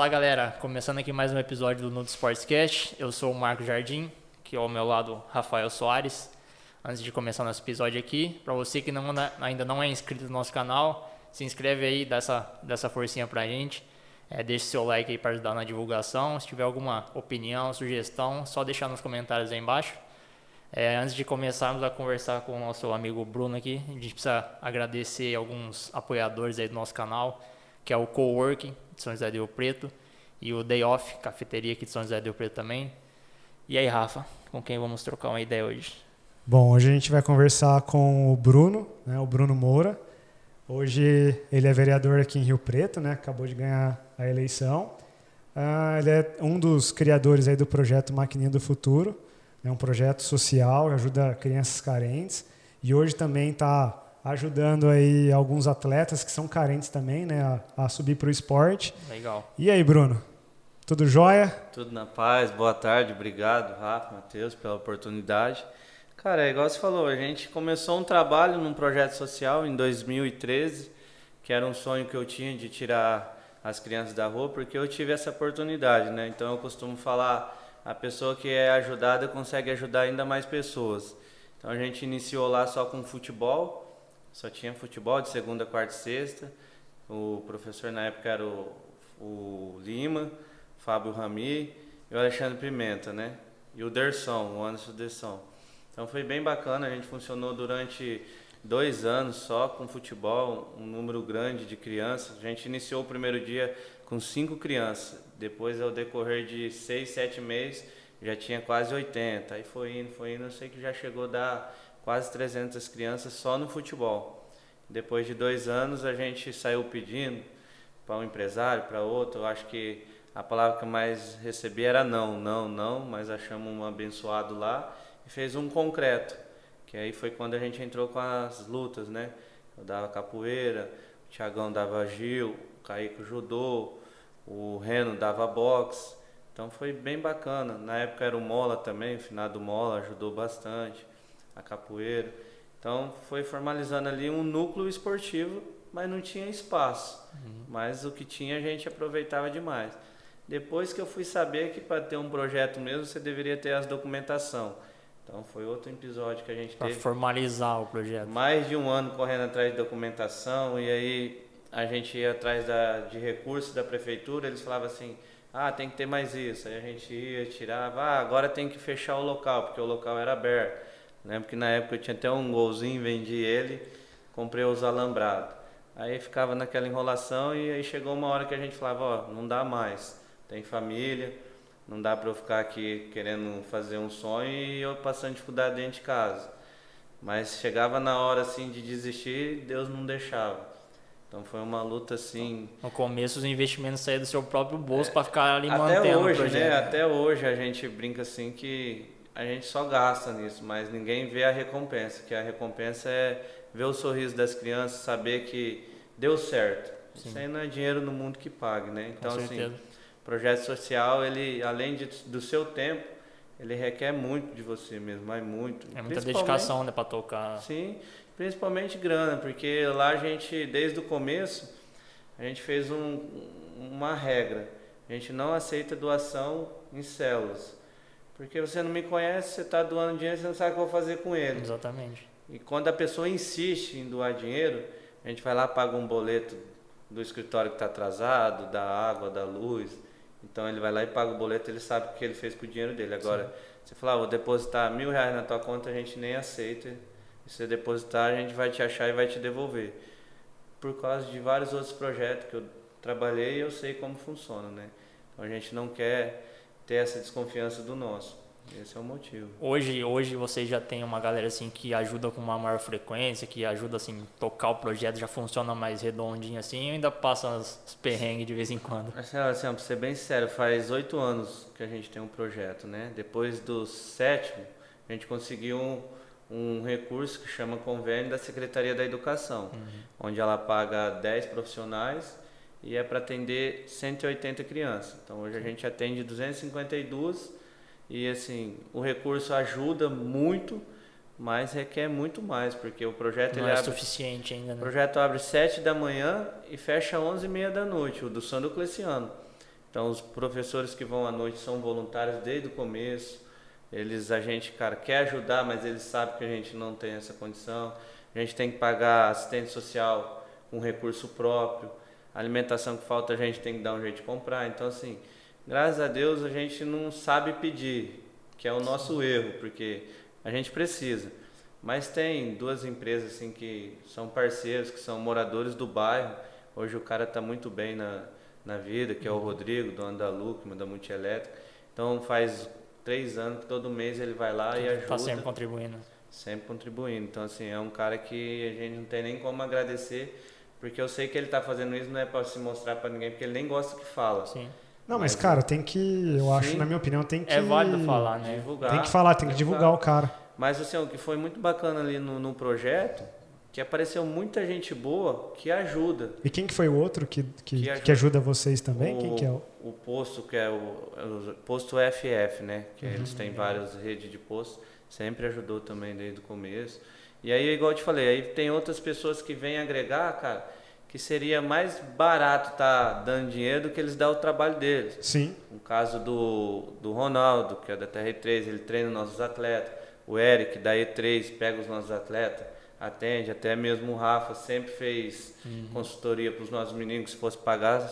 Fala galera, começando aqui mais um episódio do Nudo Sportscast. Eu sou o Marco Jardim, que ao meu lado Rafael Soares. Antes de começar nosso episódio aqui, para você que não, ainda não é inscrito no nosso canal, se inscreve aí, dá essa, dá essa forcinha pra gente. É, deixe seu like aí para ajudar na divulgação. Se tiver alguma opinião, sugestão, só deixar nos comentários aí embaixo. É, antes de começarmos a conversar com o nosso amigo Bruno aqui, a gente precisa agradecer alguns apoiadores aí do nosso canal, que é o Coworking de São José do Rio Preto e o Day Off, cafeteria aqui de São José do Rio Preto também. E aí, Rafa, com quem vamos trocar uma ideia hoje? Bom, hoje a gente vai conversar com o Bruno, né, o Bruno Moura. Hoje ele é vereador aqui em Rio Preto, né, acabou de ganhar a eleição. Uh, ele é um dos criadores aí do projeto Maquininha do Futuro, é um projeto social que ajuda crianças carentes e hoje também está ajudando aí alguns atletas que são carentes também, né, a, a subir para o esporte. Legal. E aí, Bruno? Tudo jóia? Tudo na paz. Boa tarde. Obrigado, Rafa, Matheus, pela oportunidade. Cara, é igual você falou, a gente começou um trabalho num projeto social em 2013, que era um sonho que eu tinha de tirar as crianças da rua, porque eu tive essa oportunidade, né? Então eu costumo falar, a pessoa que é ajudada consegue ajudar ainda mais pessoas. Então a gente iniciou lá só com futebol, só tinha futebol de segunda, quarta e sexta. O professor na época era o, o Lima, Fábio Rami e o Alexandre Pimenta, né? E o Derson, o Anderson Derson. Então foi bem bacana, a gente funcionou durante dois anos só com futebol, um número grande de crianças. A gente iniciou o primeiro dia com cinco crianças, depois ao decorrer de seis, sete meses já tinha quase 80. Aí foi indo, foi indo, eu sei que já chegou a dar quase 300 crianças só no futebol. Depois de dois anos, a gente saiu pedindo para um empresário, para outro. Eu acho que a palavra que eu mais recebi era não, não, não, mas achamos um abençoado lá e fez um concreto. Que aí foi quando a gente entrou com as lutas, né? Eu dava capoeira, o Tiagão dava Gil, o Kaique judô, o Reno dava boxe. Então foi bem bacana. Na época era o Mola também, o finado Mola ajudou bastante a capoeira. Então foi formalizando ali um núcleo esportivo, mas não tinha espaço. Uhum. Mas o que tinha a gente aproveitava demais. Depois que eu fui saber que para ter um projeto mesmo você deveria ter as documentação. Então foi outro episódio que a gente pra teve. Para formalizar o projeto. Mais de um ano correndo atrás de documentação e aí a gente ia atrás da, de recursos da prefeitura, eles falavam assim, ah, tem que ter mais isso. Aí a gente ia, tirava, ah, agora tem que fechar o local, porque o local era aberto. Lembro que na época eu tinha até um golzinho, vendi ele, comprei os alambrados. Aí ficava naquela enrolação e aí chegou uma hora que a gente falava, ó, não dá mais. Tem família, não dá para eu ficar aqui querendo fazer um sonho e eu passando dificuldade dentro de casa. Mas chegava na hora assim de desistir, Deus não deixava. Então foi uma luta assim. No começo os investimentos saíram do seu próprio bolso é, para ficar ali até mantendo hoje, o projeto. Né? Até hoje a gente brinca assim que a gente só gasta nisso, mas ninguém vê a recompensa, que a recompensa é ver o sorriso das crianças, saber que deu certo. Sim. Isso aí não é dinheiro no mundo que pague, né? Então, assim, projeto social, ele, além de, do seu tempo, ele requer muito de você mesmo, mas muito. É muita dedicação, né, para tocar. Sim, principalmente grana, porque lá a gente, desde o começo, a gente fez um, uma regra. A gente não aceita doação em células. Porque você não me conhece, você está doando dinheiro, você não sabe o que eu vou fazer com ele. Exatamente. E quando a pessoa insiste em doar dinheiro, a gente vai lá paga um boleto do escritório que está atrasado, da água, da luz. Então ele vai lá e paga o boleto, ele sabe o que ele fez com o dinheiro dele. Agora, Sim. você fala, ah, vou depositar mil reais na tua conta, a gente nem aceita. Se você depositar, a gente vai te achar e vai te devolver. Por causa de vários outros projetos que eu trabalhei, eu sei como funciona, né? Então a gente não quer ter essa desconfiança do nosso. Esse é o motivo. Hoje, hoje vocês já tem uma galera assim que ajuda com uma maior frequência, que ajuda assim tocar o projeto, já funciona mais redondinho assim, e ainda passa os perrengues de vez em quando. Assim, assim, pra ser bem sério, faz oito anos que a gente tem um projeto, né? Depois do sétimo, a gente conseguiu um, um recurso que chama convênio da Secretaria da Educação, uhum. onde ela paga 10 profissionais e é para atender 180 crianças. Então hoje a gente atende 252 e assim, o recurso ajuda muito, mas requer muito mais, porque o projeto não ele é abre, suficiente ainda, né? O projeto abre 7 da manhã e fecha 11 e meia da noite, o do Sandro Cleciano. Então os professores que vão à noite são voluntários desde o começo. Eles a gente, cara, quer ajudar, mas eles sabem que a gente não tem essa condição. A gente tem que pagar assistente social com recurso próprio. A alimentação que falta a gente tem que dar um jeito de comprar. Então assim, graças a Deus a gente não sabe pedir, que é o nosso erro, porque a gente precisa. Mas tem duas empresas assim que são parceiros, que são moradores do bairro. Hoje o cara está muito bem na, na vida, que é o uhum. Rodrigo, dono da Lucma, da Multielétrica. Então faz três anos que todo mês ele vai lá e tá ajuda. Está sempre contribuindo. Sempre contribuindo. Então assim, é um cara que a gente não tem nem como agradecer, porque eu sei que ele está fazendo isso não é para se mostrar para ninguém, porque ele nem gosta que fala. Sim. Não, mas, mas cara, tem que, eu acho, na minha opinião, tem que... É válido falar, né? Divulgar. Tem que falar, tem que divulgar o cara. Mas assim, o que foi muito bacana ali no, no projeto, que apareceu muita gente boa que ajuda. E quem que foi o outro que, que, que, ajuda. que ajuda. vocês também? O, quem que é o... o posto, que é o, o posto FF, né? Que uhum. eles têm várias redes de postos, sempre ajudou também desde o começo. E aí, igual eu te falei, aí tem outras pessoas que vêm agregar, cara, que seria mais barato estar tá dando dinheiro do que eles dar o trabalho deles. Sim. No caso do, do Ronaldo, que é da TR3, ele treina nossos atletas o Eric da E3 pega os nossos atletas, atende, até mesmo o Rafa sempre fez uhum. consultoria para os nossos meninos, se fosse pagar,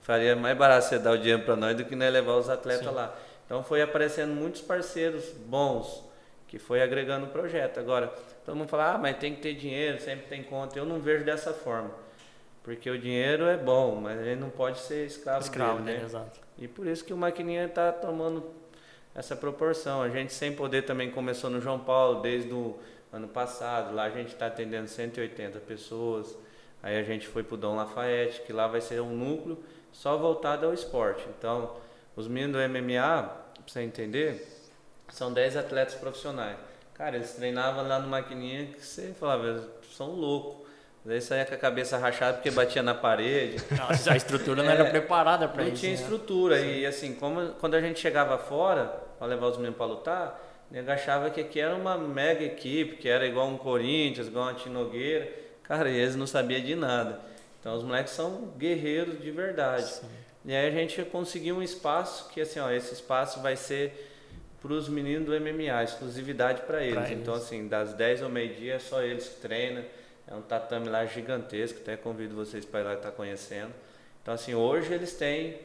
faria mais barato você dar o dinheiro para nós do que né, levar os atletas Sim. lá. Então foi aparecendo muitos parceiros bons que foi agregando o projeto. Agora, todo mundo fala, ah, mas tem que ter dinheiro, sempre tem conta. Eu não vejo dessa forma. Porque o dinheiro é bom, mas ele não pode ser escravo, escravo dele, né? Exato. E por isso que o maquininha está tomando essa proporção. A gente sem poder também começou no João Paulo desde o ano passado. Lá a gente está atendendo 180 pessoas. Aí a gente foi para o Dom Lafayette, que lá vai ser um núcleo só voltado ao esporte. Então, os meninos do MMA, para você entender, são 10 atletas profissionais. Cara, eles treinavam lá no maquininha que você falava, são loucos. Daí saía com a cabeça rachada porque batia na parede. Nossa, a estrutura não é, era preparada para isso. Não tinha né? estrutura. E assim, como, quando a gente chegava fora, para levar os meninos para lutar, nego achava que aqui era uma mega equipe, que era igual um Corinthians, igual uma Tinogueira. Cara, e eles não sabiam de nada. Então os moleques são guerreiros de verdade. Sim. E aí a gente conseguiu um espaço que assim, ó, esse espaço vai ser para os meninos do MMA, exclusividade para eles. Então eles. assim, das 10 ao meio-dia é só eles que treinam é um tatame lá gigantesco, até convido vocês para ir lá estar tá conhecendo. Então, assim, hoje eles têm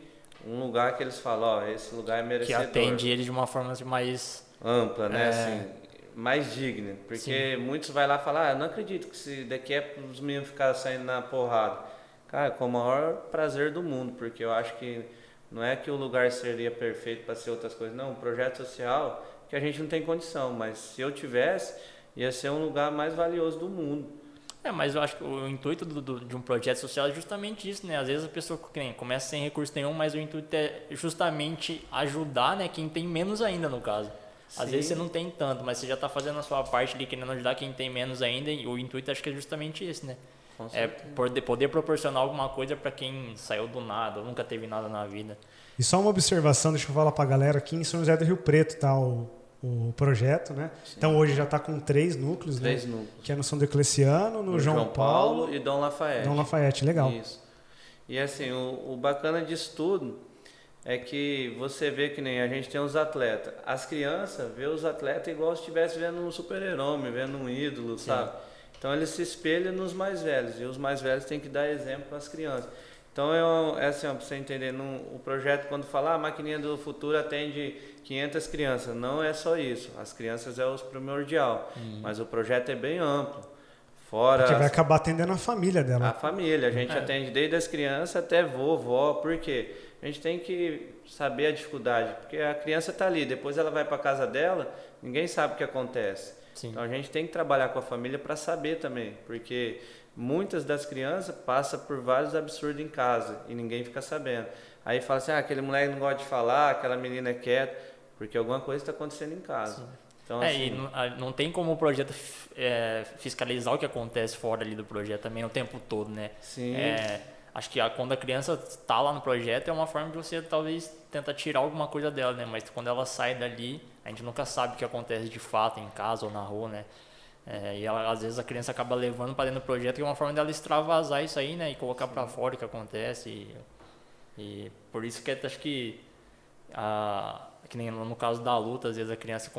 um lugar que eles falam, ó, esse lugar é merecedor. Que atende eles de uma forma mais... Ampla, né? É... Assim, mais digna. Porque Sim. muitos vai lá falar, ah, não acredito que se daqui é para os meninos ficar saindo na porrada. Cara, com o maior prazer do mundo, porque eu acho que não é que o lugar seria perfeito para ser outras coisas. Não, um projeto social que a gente não tem condição, mas se eu tivesse, ia ser um lugar mais valioso do mundo. É, mas eu acho que o intuito do, do, de um projeto social é justamente isso, né? Às vezes a pessoa nem, começa sem recurso nenhum, mas o intuito é justamente ajudar, né? Quem tem menos ainda, no caso. Às Sim. vezes você não tem tanto, mas você já está fazendo a sua parte ali, querendo ajudar quem tem menos ainda, e o intuito acho que é justamente esse, né? É poder, poder proporcionar alguma coisa para quem saiu do nada, nunca teve nada na vida. E só uma observação, deixa eu falar para a galera, aqui em São José do Rio Preto, tá? O o projeto, né? Sim. Então hoje já está com três núcleos, né? três né? núcleos. Que é no São Decleciano, no, no João, João Paulo, Paulo, e Dom Lafayette. Dom Lafayette, legal. Isso. E assim, o, o bacana disso tudo é que você vê que nem a gente tem os atletas. As crianças vê os atletas igual se estivesse vendo um super-herói, vendo um ídolo, Sim. sabe? Então eles se espelham nos mais velhos e os mais velhos têm que dar exemplo para as crianças. Então, eu, é assim, para você entender, o projeto, quando fala, ah, a maquininha do futuro atende 500 crianças, não é só isso. As crianças é o primordial, uhum. mas o projeto é bem amplo. Fora Porque vai acabar atendendo a família dela. A família, a gente é. atende desde as crianças até vovó, por quê? A gente tem que saber a dificuldade, porque a criança está ali, depois ela vai para casa dela, ninguém sabe o que acontece. Sim. Então a gente tem que trabalhar com a família para saber também, porque muitas das crianças passam por vários absurdos em casa e ninguém fica sabendo. Aí fala assim, ah, aquele moleque não gosta de falar, aquela menina é quieta, porque alguma coisa está acontecendo em casa. Sim. Então, é, assim, e não, não, tem como o projeto é, fiscalizar o que acontece fora ali do projeto também o tempo todo, né? Sim. É, acho que a, quando a criança está lá no projeto é uma forma de você talvez tentar tirar alguma coisa dela, né? Mas quando ela sai dali, a gente nunca sabe o que acontece de fato em casa ou na rua, né? É, e ela, às vezes a criança acaba levando para dentro do projeto, que é uma forma dela extravasar isso aí, né? E colocar para fora o que acontece. E... E por isso que acho que, a, que nem no caso da luta, às vezes a criança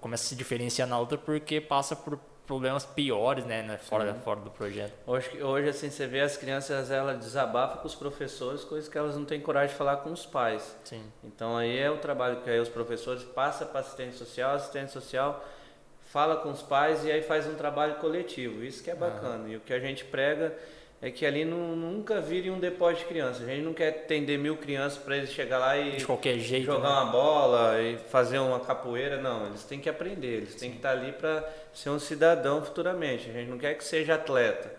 começa a se diferenciar na luta porque passa por problemas piores, né, né fora, fora do projeto. Hoje, hoje, assim, você vê as crianças, elas desabafam com os professores, coisas que elas não têm coragem de falar com os pais. Sim. Então aí é o trabalho que aí os professores passam para assistente social, assistente social fala com os pais e aí faz um trabalho coletivo. Isso que é bacana. E o que a gente prega é que ali não, nunca vire um depósito de criança. A gente não quer atender mil crianças para eles chegar lá e de qualquer jeito, jogar né? uma bola e fazer uma capoeira. Não, eles têm que aprender, eles Sim. têm que estar ali para ser um cidadão futuramente. A gente não quer que seja atleta,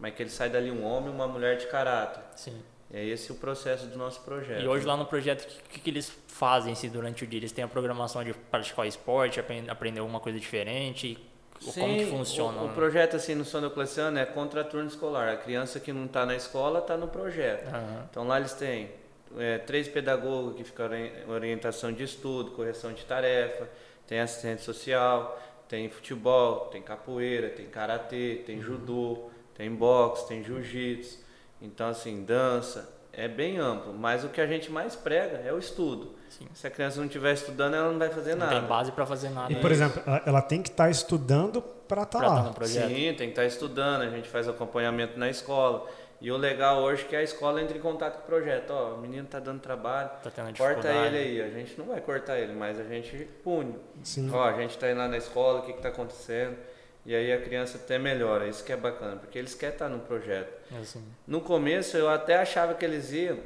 mas que ele saia dali um homem, uma mulher de caráter. Sim. É esse o processo do nosso projeto. E hoje lá no projeto, o que, que, eles fazem se durante o dia? Eles têm a programação de praticar esporte, aprender alguma coisa diferente? Sim, como que funciona? O, o projeto assim no São Diocleciano é contra turno escolar. A criança que não está na escola está no projeto. Uhum. Então lá eles têm é, três pedagogos que ficam orientação de estudo, correção de tarefa, tem assistente social, tem futebol, tem capoeira, tem karatê, tem uhum. judô, tem boxe, tem jiu-jitsu. Então assim, dança, é bem amplo, mas o que a gente mais prega é o estudo. Sim. Se a criança não estiver estudando, ela não vai fazer não nada. Tem base para fazer nada. E, por exemplo, ela tem que estar tá estudando para estar tá lá. Tá Sim, tem que estar tá estudando. A gente faz acompanhamento na escola. E o legal hoje é que a escola entra em contato com o projeto. Ó, o menino está dando trabalho, tá corta ele aí. A gente não vai cortar ele, mas a gente pune. Sim. Ó, a gente está indo lá na escola, o que está acontecendo? E aí a criança até melhora. Isso que é bacana, porque eles querem estar no projeto. É assim. No começo eu até achava que eles iam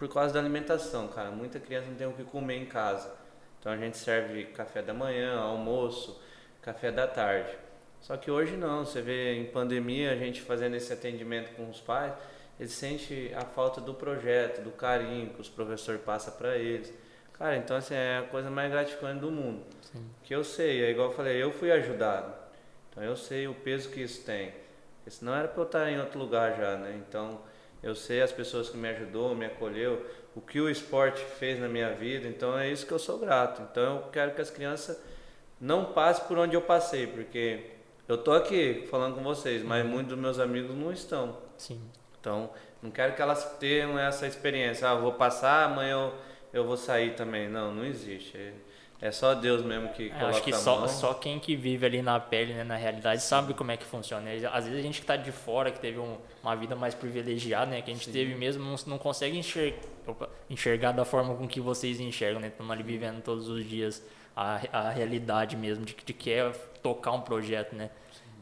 por causa da alimentação, cara. Muita criança não tem o que comer em casa. Então a gente serve café da manhã, almoço, café da tarde. Só que hoje não, você vê em pandemia a gente fazendo esse atendimento com os pais, eles sentem a falta do projeto, do carinho que os professores passam para eles. Cara, então assim, é a coisa mais gratificante do mundo. Sim. Que eu sei, é igual eu falei, eu fui ajudado. Então eu sei o peso que isso tem. Porque senão era para eu estar em outro lugar já, né? Então eu sei as pessoas que me ajudou, me acolheu, o que o esporte fez na minha vida, então é isso que eu sou grato. Então eu quero que as crianças não passem por onde eu passei, porque eu tô aqui falando com vocês, mas muitos dos meus amigos não estão. Sim. Então, não quero que elas tenham essa experiência, ah, vou passar, amanhã eu, eu vou sair também. Não, não existe. É só Deus mesmo que é, Acho que só, só quem que vive ali na pele, né, na realidade, sabe como é que funciona. Às vezes a gente que está de fora, que teve um, uma vida mais privilegiada, né, que a gente Sim. teve mesmo, não, não consegue enxergar, enxergar da forma com que vocês enxergam, né? Estão ali vivendo todos os dias a, a realidade mesmo de, de que é tocar um projeto, né?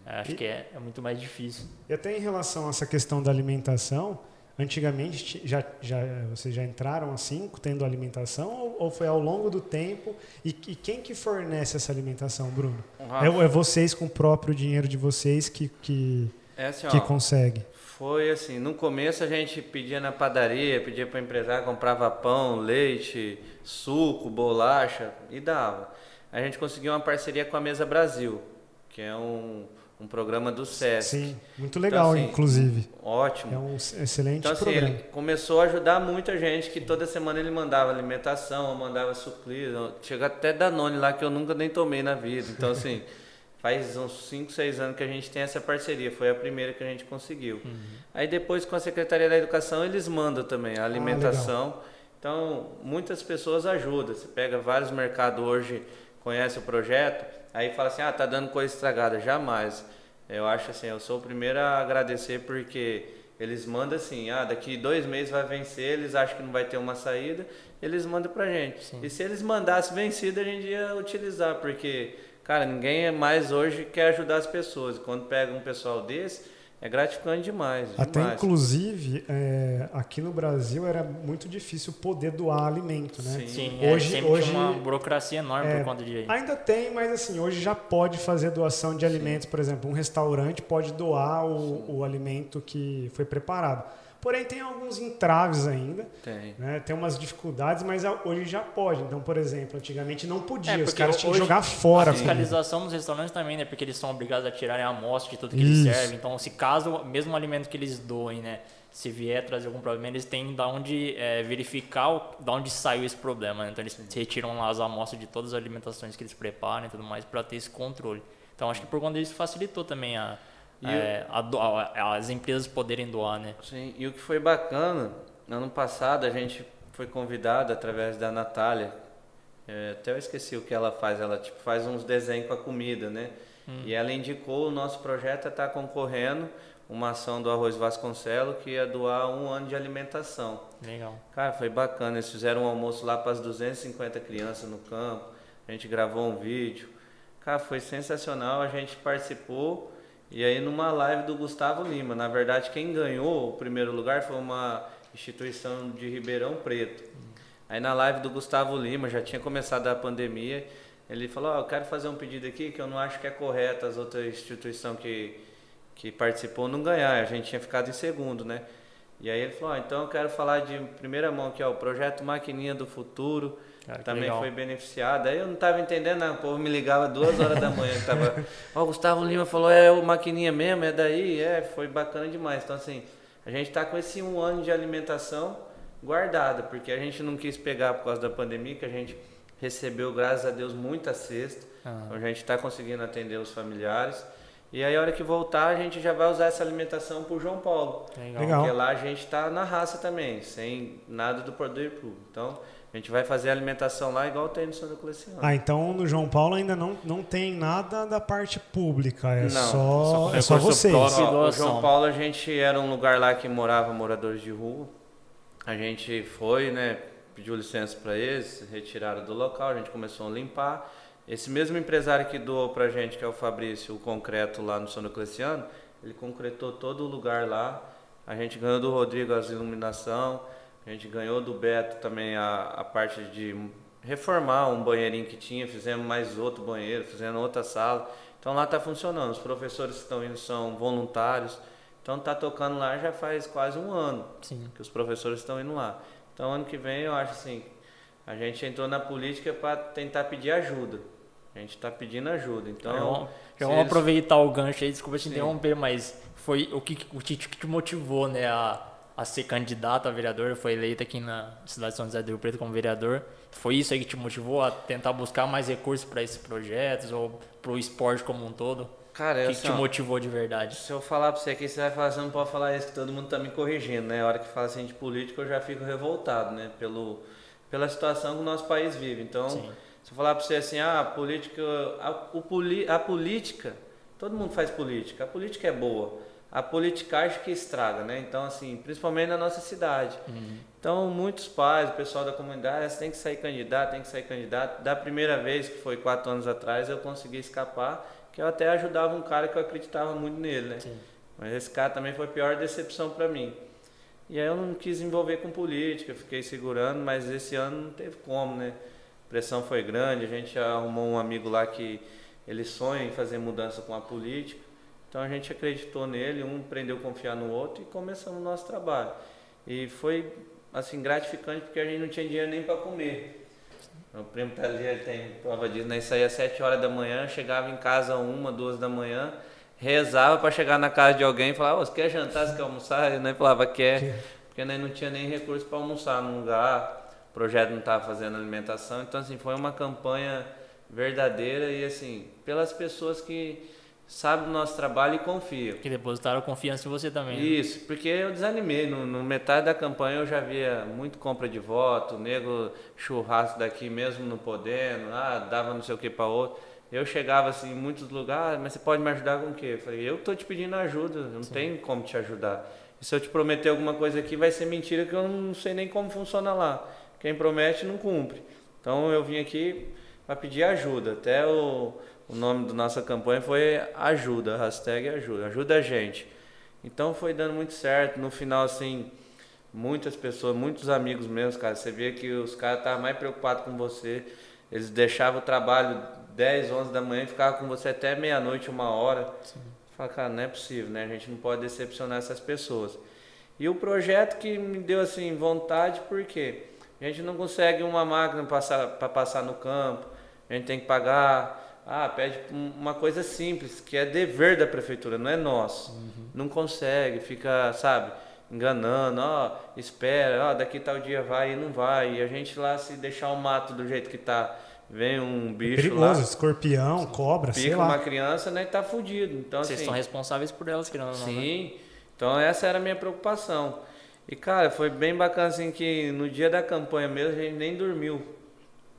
Acho e, que é, é muito mais difícil. E até em relação a essa questão da alimentação, Antigamente já, já, vocês já entraram assim, tendo alimentação, ou, ou foi ao longo do tempo? E, e, quem que fornece essa alimentação, Bruno? É, é, vocês com o próprio dinheiro de vocês que, que, é assim, que ó, consegue? Foi assim, no começo a gente pedia na padaria, pedia para o empresário, comprava pão, leite, suco, bolacha e dava. A gente conseguiu uma parceria com a Mesa Brasil, que é um, um programa do SESC. Sim, muito legal, então, assim, inclusive. Ótimo. É um excelente então, assim, programa. Ele começou a ajudar muita gente, que toda semana ele mandava alimentação, mandava suplir, chega até Danone lá, que eu nunca nem tomei na vida. Então, assim, faz uns 5, 6 anos que a gente tem essa parceria, foi a primeira que a gente conseguiu. Uhum. Aí depois, com a Secretaria da Educação, eles mandam também a ah, alimentação. Ah, então, muitas pessoas ajudam. Você pega vários mercados hoje, conhece o projeto, aí fala assim, ah, tá dando coisa estragada. Jamais. Eu acho assim, eu sou o primeiro a agradecer porque eles mandam assim, ah, daqui dois meses vai vencer, eles acham que não vai ter uma saída, eles mandam pra gente. Sim. E se eles mandassem vencido, a gente ia utilizar, porque, cara, ninguém mais hoje quer ajudar as pessoas. Quando pega um pessoal desse, é gratificante demais. Até demais. inclusive, é, aqui no Brasil era muito difícil poder doar alimento, né? Sim, Sim é, hoje, sempre hoje uma burocracia enorme é, por conta de. Ainda tem, mas assim, hoje já pode fazer doação de alimentos, Sim. por exemplo, um restaurante pode doar o, o alimento que foi preparado. Porém, tem alguns entraves ainda. Tem. Né? Tem umas dificuldades, mas hoje já pode. Então, por exemplo, antigamente não podia. É, Os caras tinham que jogar fora. A fiscalização nos restaurantes também, né? Porque eles são obrigados a tirarem a amostra de tudo que Isso. eles servem. Então, se caso, mesmo o alimento que eles doem, né? Se vier trazer algum problema, eles têm da onde é, verificar o, da onde saiu esse problema. Né? Então, eles retiram lá as amostras de todas as alimentações que eles preparam e tudo mais para ter esse controle. Então, acho que por conta disso facilitou também a, é, a, a, as empresas poderem doar, né? Sim, e o que foi bacana ano passado a gente foi convidado através da Natália. É, até eu esqueci o que ela faz. Ela tipo, faz uns desenhos com a comida, né? Hum. E ela indicou o nosso projeto a estar concorrendo uma ação do Arroz Vasconcelo que ia doar um ano de alimentação. Legal. Cara, foi bacana. Eles fizeram um almoço lá para as 250 crianças no campo. A gente gravou um vídeo. Cara, foi sensacional. A gente participou. E aí numa live do Gustavo Lima. Na verdade, quem ganhou o primeiro lugar foi uma instituição de Ribeirão Preto. Aí na live do Gustavo Lima, já tinha começado a pandemia, ele falou, oh, eu quero fazer um pedido aqui que eu não acho que é correto as outras instituições que, que participou não ganhar, a gente tinha ficado em segundo, né? E aí ele falou, oh, então eu quero falar de primeira mão é o projeto Maquininha do Futuro, ah, também legal. foi beneficiado. Aí eu não estava entendendo, não. o povo me ligava duas horas da manhã, que tava, ó, oh, Gustavo Lima falou, é o Maquininha mesmo, é daí, é, foi bacana demais. Então assim, a gente está com esse um ano de alimentação guardada, porque a gente não quis pegar por causa da pandemia, que a gente recebeu, graças a Deus, muita cesta. Ah. Então a gente está conseguindo atender os familiares. E aí, a hora que voltar, a gente já vai usar essa alimentação para o João Paulo. Legal. Porque lá a gente está na raça também, sem nada do poder público. Então, a gente vai fazer a alimentação lá igual tem no Santa Cleciano. Ah, então no João Paulo ainda não, não tem nada da parte pública, é não, só, é só vocês. No João Paulo a gente era um lugar lá que morava moradores de rua. A gente foi, né, pediu licença para eles, retiraram do local, a gente começou a limpar. Esse mesmo empresário que doou pra gente, que é o Fabrício, o concreto lá no São Cleciano, ele concretou todo o lugar lá. A gente ganhou do Rodrigo as iluminação, a gente ganhou do Beto também a, a parte de reformar um banheirinho que tinha, fizemos mais outro banheiro, fizemos outra sala. Então lá está funcionando. Os professores que estão indo são voluntários. Então está tocando lá já faz quase um ano Sim. que os professores estão indo lá. Então ano que vem eu acho assim, a gente entrou na política para tentar pedir ajuda. A gente está pedindo ajuda. Então, já vamos eles... aproveitar o gancho aí, desculpa te Sim. interromper, mas foi o que o que te motivou, né, a a ser candidato a vereador, foi eleito aqui na cidade de São José do Rio Preto como vereador. Foi isso aí que te motivou a tentar buscar mais recursos para esses projetos ou para o esporte como um todo? Cara, o que, assim, que te motivou de verdade? Se eu falar para você aqui, você vai falar, você não pode falar isso que todo mundo tá me corrigindo, né? A hora que fala assim de política, eu já fico revoltado, né? Pelo, pela situação que o nosso país vive. Então, Sim. se eu falar para você assim, ah, a política, a, o, a política, todo mundo faz política, a política é boa a politicagem que estraga, né? Então, assim, principalmente na nossa cidade. Uhum. Então, muitos pais, o pessoal da comunidade, tem que sair candidato, tem que sair candidato. Da primeira vez, que foi quatro anos atrás, eu consegui escapar, que eu até ajudava um cara que eu acreditava muito nele, né? Sim. Mas esse cara também foi a pior decepção para mim. E aí eu não quis envolver com política, fiquei segurando, mas esse ano não teve como, né? A pressão foi grande, a gente arrumou um amigo lá que ele sonha em fazer mudança com a política. Então a gente acreditou nele, um aprendeu a confiar no outro e começamos o nosso trabalho. E foi assim gratificante porque a gente não tinha dinheiro nem para comer. O primo tá ali, ele tem prova disso, né? Saía às sete horas da manhã, chegava em casa uma, duas da manhã, rezava para chegar na casa de alguém e falava, oh, você quer jantar, você quer almoçar? Ele falava, quer, porque nós não tinha nem recurso para almoçar num lugar, o projeto não estava fazendo alimentação. Então, assim, foi uma campanha verdadeira e, assim, pelas pessoas que sabe do nosso trabalho e confia. Que depositaram confiança em você também. Né? Isso, porque eu desanimei. No, no, metade da campanha eu já via muito compra de voto, nego churrasco daqui mesmo não podendo, ah, dava não sei o que para outro. Eu chegava assim em muitos lugares, ah, mas você pode me ajudar com o quê? Eu falei, eu tô te pedindo ajuda, não Sim. tem como te ajudar. E se eu te prometer alguma coisa aqui, vai ser mentira que eu não sei nem como funciona lá. Quem promete não cumpre. Então eu vim aqui para pedir ajuda. Até o, o nome da nossa campanha foi ajuda, hashtag ajuda, ajuda a gente. Então foi dando muito certo. No final, assim, muitas pessoas, muitos amigos meus, cara, você via que os caras estavam mais preocupados com você. Eles deixavam o trabalho 10, 11 da manhã e ficavam com você até meia-noite, uma hora. Sim. Fala, cara, não é possível, né? A gente não pode decepcionar essas pessoas. E o projeto que me deu assim vontade, porque a gente não consegue uma máquina para passar no campo, a gente tem que pagar ah, pede uma coisa simples, que é dever da prefeitura, não é nosso. Uhum. Não consegue, fica, sabe, enganando, ó, espera, ó, daqui tal dia vai e não vai. E a gente lá, se deixar o mato do jeito que tá, vem um bicho perigoso, lá. escorpião, cobra, pica sei lá. uma criança, né, tá fudido. Então, Vocês assim, são responsáveis por elas, ou não. Sim. Né? Então essa era a minha preocupação. E cara, foi bem bacana assim que no dia da campanha mesmo a gente nem dormiu.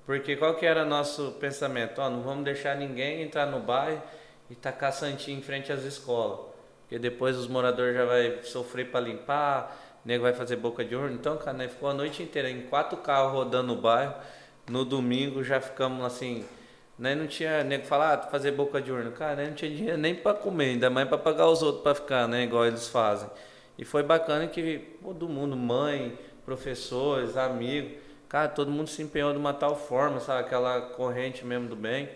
Porque qual que era nosso pensamento? Ó, não vamos deixar ninguém entrar no bairro e tacar santinho em frente às escolas. Porque depois os moradores já vai sofrer para limpar, o nego vai fazer boca de urna. Então, cara, né, ficou a noite inteira em quatro carros rodando no bairro. No domingo já ficamos assim, né, não tinha nego falar, ah, fazer boca de urna. Cara, né, não tinha dinheiro nem para comer, ainda mais para pagar os outros para ficar, né, igual eles fazem. E foi bacana que todo mundo, mãe, professores, amigos, cara, todo mundo se empenhou de uma tal forma, sabe? Aquela corrente mesmo do bem.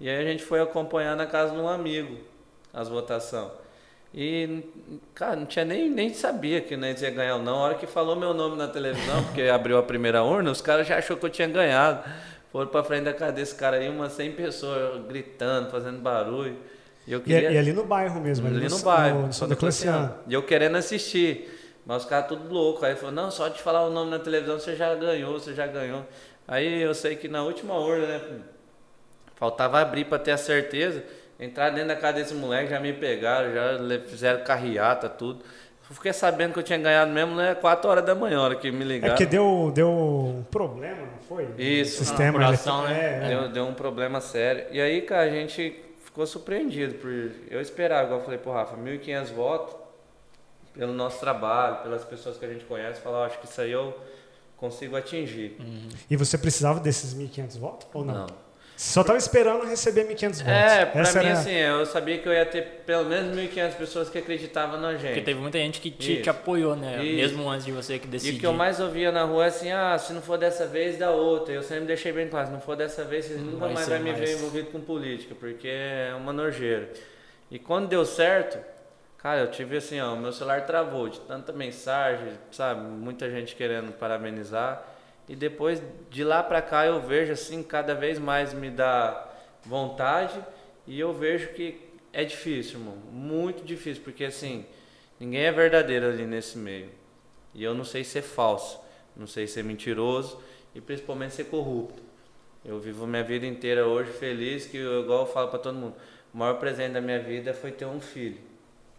E aí a gente foi acompanhar na casa de um amigo as votações. E, cara, não tinha nem, nem sabia que nós ia ganhar ou não. A hora que falou meu nome na televisão, porque abriu a primeira urna, os caras já achou que eu tinha ganhado. Foram pra frente da casa desse cara aí, umas 100 pessoas gritando, fazendo barulho. E, eu queria... e, e ali no bairro mesmo, ali, ali no, no bairro, no, no Cleciano. E eu querendo assistir. Mas os caras tudo louco. Aí falou, não, só de falar o nome na televisão você já ganhou, você já ganhou. Aí eu sei que na última urna, né? Faltava abrir para ter a certeza. Entrar dentro da casa desse moleque, já me pegaram, já fizeram carreata, tudo. Eu fiquei sabendo que eu tinha ganhado mesmo, né? 4 horas da manhã, hora que me ligaram. É que deu, deu um problema, não foi? Isso. O sistema, apuração, né? É, deu, deu um problema sério. E aí, cara, a gente ficou surpreendido. Por eu esperava, igual eu falei pro Rafa, 1.500 votos pelo nosso trabalho, pelas pessoas que a gente conhece, falar, acho que isso aí eu consigo atingir. Uhum. E você precisava desses 1.500 votos ou não? Não. Só estava esperando receber 1.500 votos. É, pra Essa mim, era... assim, eu sabia que eu ia ter pelo menos 1.500 pessoas que acreditavam na gente. Porque teve muita gente que te, te apoiou, né? Isso. Mesmo antes de você que decidir. E o que eu mais ouvia na rua é assim, ah, se não for dessa vez, dá outra. Eu sempre deixei bem claro, se não for dessa vez, vocês nunca vai mais vão me mais. ver envolvido com política, porque é uma nojeira. E quando deu certo, cara, eu tive assim, ó, meu celular travou de tanta mensagem, sabe? Muita gente querendo parabenizar. E depois, de lá pra cá, eu vejo assim, cada vez mais me dá vontade e eu vejo que é difícil, irmão. Muito difícil, porque assim, ninguém é verdadeiro ali nesse meio. E eu não sei ser falso, não sei ser mentiroso e principalmente ser corrupto. Eu vivo minha vida inteira hoje feliz, que eu, igual eu falo para todo mundo, o maior presente da minha vida foi ter um filho.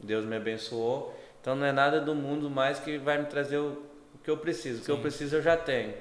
Deus me abençoou. Então não é nada do mundo mais que vai me trazer o, o que eu preciso. O que eu preciso eu já tenho.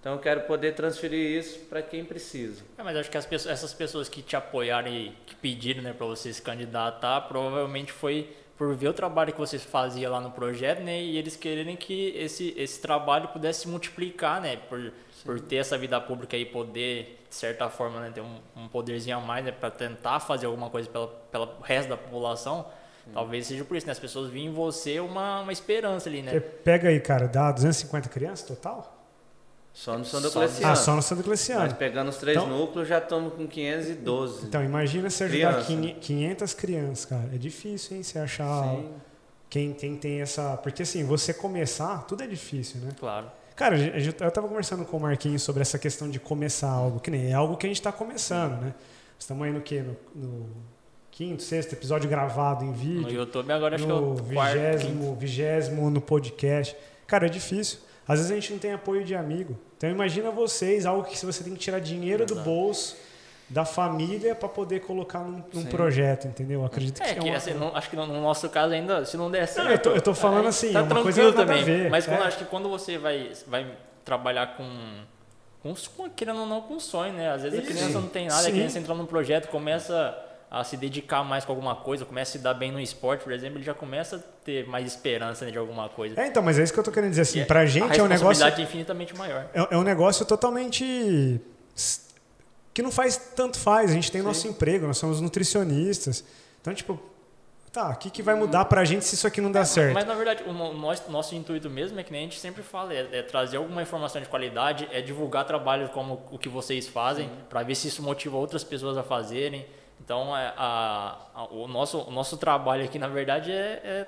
Então eu quero poder transferir isso para quem precisa. É, mas acho que as pessoas, essas pessoas que te apoiaram e que pediram né, para você se candidatar, provavelmente foi por ver o trabalho que vocês faziam lá no projeto, né? E eles quererem que esse, esse trabalho pudesse se multiplicar, né? Por, por ter essa vida pública e poder, de certa forma, né, ter um, um poderzinho a mais, né? Para tentar fazer alguma coisa pela, pela resto da população. Talvez seja por isso, né? As pessoas veem em você uma, uma esperança ali, Você né? pega aí, cara, dá 250 crianças total? Só no São Só- Cleciano. Ah, só no Santo Mas Cleciano. pegando os três Então- núcleos já estamos com 512. Então, imagina você ajudar Criança. 500 500 crianças, cara. É difícil, hein? Você achar Sim. quem tem, tem essa... Porque, assim, você começar, tudo é difícil, né? Claro. Cara, eu estava conversando com o Marquinhos sobre essa questão de começar algo, que nem é algo que a gente está começando, né? Estamos aí no quê? No, no quinto, sexto episódio gravado em No vídeo, YouTube agora acho que é no o vigésimo, vigésimo no podcast. Cara, é difícil. Às vezes a gente não tem apoio de amigo. Então imagina vocês, algo que você tem que tirar dinheiro do Exato. bolso da família para poder colocar num, num projeto, entendeu? Eu acredito que É, é que uma... assim, não- acho que no no nosso caso ainda, se não der certo. eu tô- eu tô falando aí assim, tá é uma coisa a também. ver, Mas quando, é. acho que quando você vai, vai trabalhar com, com, querendo ou não, com sonho, né? Às vezes a Isso. criança não tem nada, Sim. a criança entra num projeto, começa a se dedicar mais com alguma coisa, começa a se dar bem no esporte, por exemplo, ele já começa a ter mais esperança né, de alguma coisa. É, então, mas é isso que eu tô querendo dizer. Assim, E é- pra a gente é um negócio... é infinitamente maior. É, é um negócio totalmente que não faz tanto faz. A gente tem nosso emprego, nós somos nutricionistas. Então, tipo, tá, o que, que vai mudar pra gente se isso aqui não der certo? Mas na verdade, o no- nosso, nosso intuito mesmo é que nem a gente sempre fala, é, é trazer alguma informação de qualidade, é divulgar trabalhos como o que vocês fazem, para ver se isso motiva outras pessoas a fazerem. Então, é, a, a- o, nosso, o nosso trabalho aqui, na verdade, é, é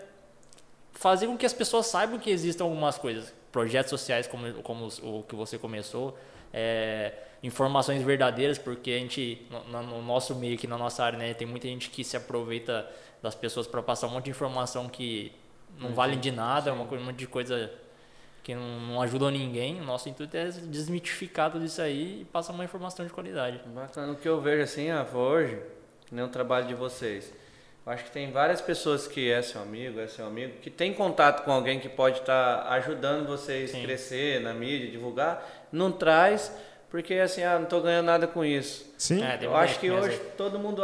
fazer com que as pessoas saibam que existem algumas coisas. Projetos sociais como, como o que você começou, é, informações verdadeiras, porque a gente, no, no nosso meio aqui, na nossa área, né, tem muita gente que se aproveita das pessoas para passar um monte de informação que não valem de nada, uma coisa- um monte de coisa que não, não ajudam ninguém. O nosso intuito é desmitificar tudo isso aí e passar uma informação de qualidade. Bacana. O que eu vejo assim, Rafa, hoje, nem o trabalho de vocês. Eu acho que tem várias pessoas que é seu amigo, é seu amigo, que tem contato com alguém que pode estar tá ajudando vocês Sim. crescer na mídia, divulgar, não traz, porque assim, ah, não estou ganhando nada com isso. Sim. É, eu acho que hoje todo mundo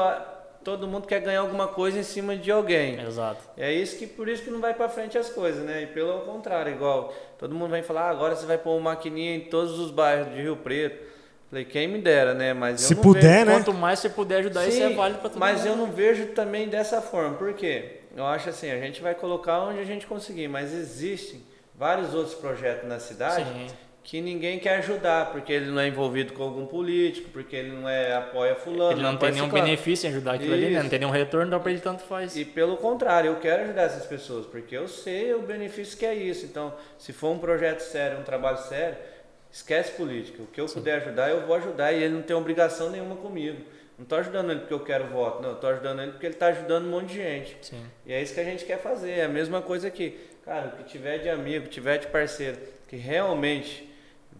todo mundo quer ganhar alguma coisa em cima de alguém. Exato. É isso que por isso que não vai para frente as coisas, né? E pelo contrário, igual todo mundo vai falar, ah, agora você vai pôr uma maquininha em todos os bairros de Rio Preto. Falei, quem me dera, né? Mas Se puder, vejo... né? Quanto mais você puder ajudar, Sim, isso é válido para todo mas mundo. Mas eu não vejo também dessa forma. Por quê? Eu acho assim, a gente vai colocar onde a gente conseguir, mas existem vários outros projetos na cidade Sim que ninguém quer ajudar, porque ele não é envolvido com algum político, porque ele não é apoia fulano. Ele não, não tem nenhum benefício em ajudar aquilo Isso. ali, né? não tem nenhum retorno, então para ele tanto faz. E pelo contrário, eu quero ajudar essas pessoas, porque eu sei o benefício que é isso. Então, se for um projeto sério, um trabalho sério, esquece política. O que eu puder ajudar, eu vou ajudar e ele não tem obrigação nenhuma comigo. Não estou ajudando ele porque eu quero voto, não. Estou ajudando ele porque ele está ajudando um monte de gente. Sim. E é isso que a gente quer fazer. É a mesma coisa aqui. Cara, o que tiver de amigo, tiver de parceiro, que realmente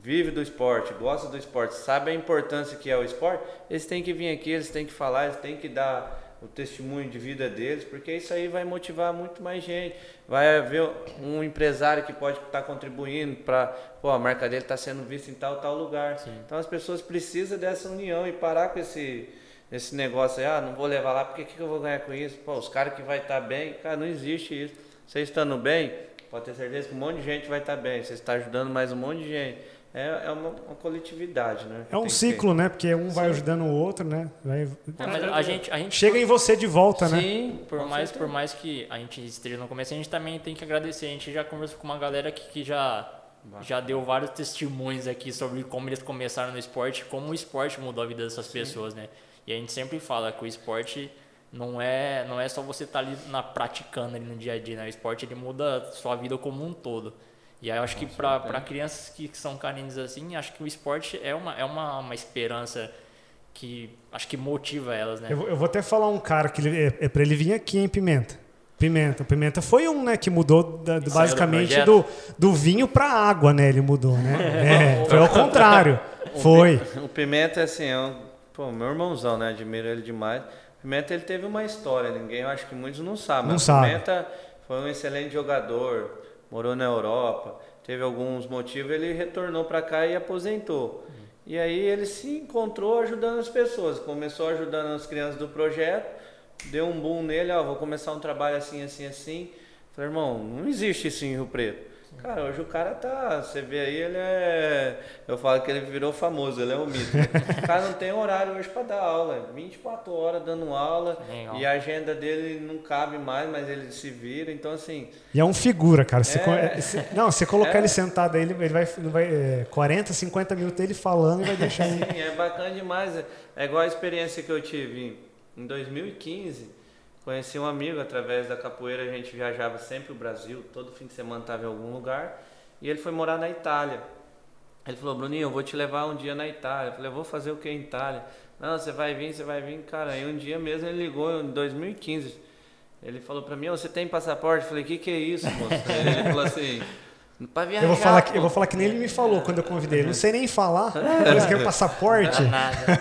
vive do esporte, gosta do esporte, sabe a importância que é o esporte, eles têm que vir aqui, eles têm que falar, eles têm que dar o testemunho de vida deles, porque isso aí vai motivar muito mais gente. Vai haver um empresário que pode estar contribuindo para, a marca dele está sendo vista em tal tal lugar. Sim. Então as pessoas precisam dessa união e parar com esse esse negócio aí, ah, não vou levar lá, porque que, que eu vou ganhar com isso? Pô, os caras que vai estar bem, cara, não existe isso. Você estando bem, pode ter certeza que um monte de gente vai estar bem. Você está ajudando mais um monte de gente é, é uma, uma, coletividade, né? É um ciclo, né? Porque um Sim. vai ajudando o outro, né? Vai... É, mas a gente, a gente chega em você de volta, Sim, né? Sim, por mais por mais que a gente esteja no começo, a gente também tem que agradecer. A gente já conversou com uma galera que, que já já deu vários testemunhos aqui sobre como eles começaram no esporte, como o esporte mudou a vida dessas Sim. pessoas, né? E a gente sempre fala que o esporte não é não é só você estar tá ali na praticando ali no dia a dia, né? O esporte ele muda a sua vida como um todo. E aí eu acho que para crianças que, que são carentes assim, acho que o esporte é uma, é uma, uma esperança que acho que motiva elas, né? Eu, eu vou até falar um cara que ele, é, é para ele vir aqui em Pimenta. Pimenta. Pimenta foi um, né, que mudou da, basicamente do, do, vinho para água, né? Ele mudou, né? é, foi ao contrário. foi. O Pimenta, assim, é um, pô, meu irmãozão, né? Admiro ele demais. O Pimenta, ele teve uma história, ninguém, eu acho que muitos não sabem. Não sabe. Pimenta foi um excelente jogador, morou na Europa, teve alguns motivos, ele retornou para cá e aposentou. Uhum. E aí ele se encontrou ajudando as pessoas, começou ajudando as crianças do projeto, deu um boom nele, ó, vou começar um trabalho assim, assim, assim. Falei, irmão, não existe isso em Rio Preto. Cara, hoje o cara tá. Você vê aí, ele é. Eu falo que ele virou famoso, ele é um mito. o cara não tem horário hoje para dar aula. 24 horas dando aula. Legal. E a agenda dele não cabe mais, mas ele se vira. Então, assim. E é um figura, cara. Você, é... você, não, você colocar é... ele sentado aí, ele vai, ele vai é, 40, 50 minutos ele falando e vai deixar Sim, é bacana demais. É igual a experiência que eu tive em 2015 Conheci um amigo através da capoeira, a gente viajava sempre o Brasil, todo fim de semana estava em algum lugar, e ele foi morar na Itália. Ele falou, Bruninho, eu vou te levar um dia na Itália. Eu falei, eu vou fazer o que em Itália? Não, você vai vir, você vai vir. Cara, aí um dia mesmo ele ligou, em 2015. Ele falou para mim, você tem passaporte? Eu falei, o que, que é isso, moço? ele falou assim, Pra viajar, eu, vou falar que, eu vou falar que nem ele me falou quando eu convidei. Ele não sei nem falar. Eles querem passaporte.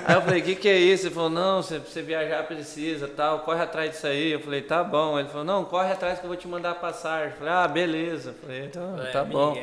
Aí eu falei, o que, que é isso? Ele falou, não, se você viajar precisa, tal, corre atrás disso aí. Eu falei, tá bom. Ele falou, não, corre atrás que eu vou te mandar a passagem. Eu falei, ah, beleza. Eu falei, então, é, tá bom.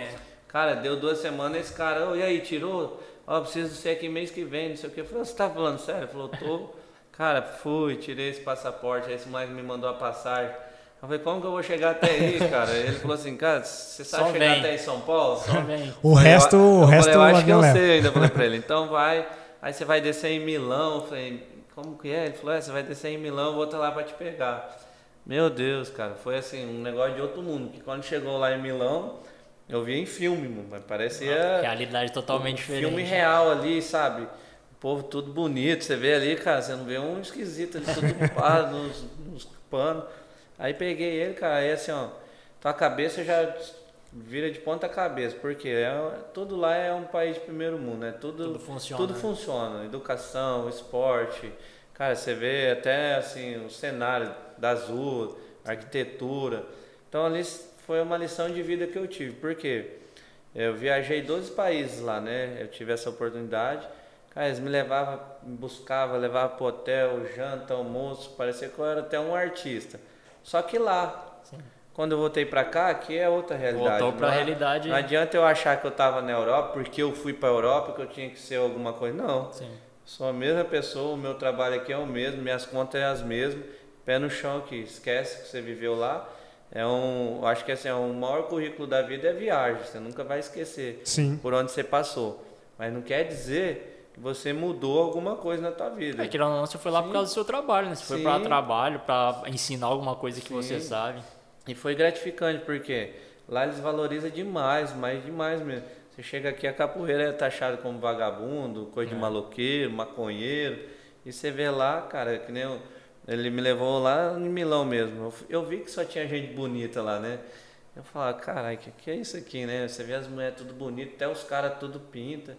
Cara, deu duas semanas, esse cara, oh, e aí, tirou? Ó, oh, preciso ser aqui mês que vem, não sei o que. Eu falei, você tá falando sério? Ele falou, tô. Cara, fui, tirei esse passaporte, aí esse mais me mandou a passagem. Eu falei, como que eu vou chegar até aí, cara? Ele falou assim, cara, você sabe Só chegar vem. até em São Paulo? Só vem. O falei, resto, eu, o resto falei, eu acho que eu sei, ainda falei pra ele. Então vai, aí você vai descer em Milão. Eu falei, como que é? Ele falou, é, você vai descer em Milão, eu vou estar lá pra te pegar. Meu Deus, cara, foi assim, um negócio de outro mundo. Que quando chegou lá em Milão, eu vi em filme, mas parecia. Realidade totalmente um diferente. Filme real ali, sabe? O povo tudo bonito, você vê ali, cara, você não vê um esquisito ali, tudo pá, nos, nos panos. Aí peguei ele, cara, aí assim, ó, tua cabeça já vira de ponta cabeça, porque é, tudo lá é um país de primeiro mundo, né? Tudo, tudo funciona. Tudo funciona, educação, esporte. Cara, você vê até assim o cenário da Azul, arquitetura. Então ali foi uma lição de vida que eu tive, porque eu viajei 12 países lá, né? Eu tive essa oportunidade. Cara, eles me levavam, me buscavam, levavam pro hotel, janta, almoço, parecia que eu era até um artista. Só que lá, Sim. quando eu voltei pra cá, aqui é outra realidade. Voltou Não é- realidade. Não adianta eu achar que eu tava na Europa, porque eu fui pra Europa, que eu tinha que ser alguma coisa. Não. Sim. Sou a mesma pessoa, o meu trabalho aqui é o mesmo, minhas contas é as mesmas, pé no chão aqui, esquece que você viveu lá. É um, eu acho que assim, é o maior currículo da vida é viagem, você nunca vai esquecer Sim. por onde você passou. Mas não quer dizer você mudou alguma coisa na tua vida. É, querendo ou não, você foi lá por Sim. causa do seu trabalho, né? Você foi Sim. para trabalho, para ensinar alguma coisa que você Sim. sabe. E foi gratificante, porque lá eles valorizam demais, mas demais mesmo. Você chega aqui, a capoeira é taxada como vagabundo, coisa É. de maloqueiro, maconheiro. E você vê lá, cara, que nem eu- ele me levou lá em Milão mesmo. Eu, eu vi que só tinha gente bonita lá, né? Eu falava, caralho, que, que é isso aqui, né? Você vê as mulheres tudo bonito, até os caras tudo pinta.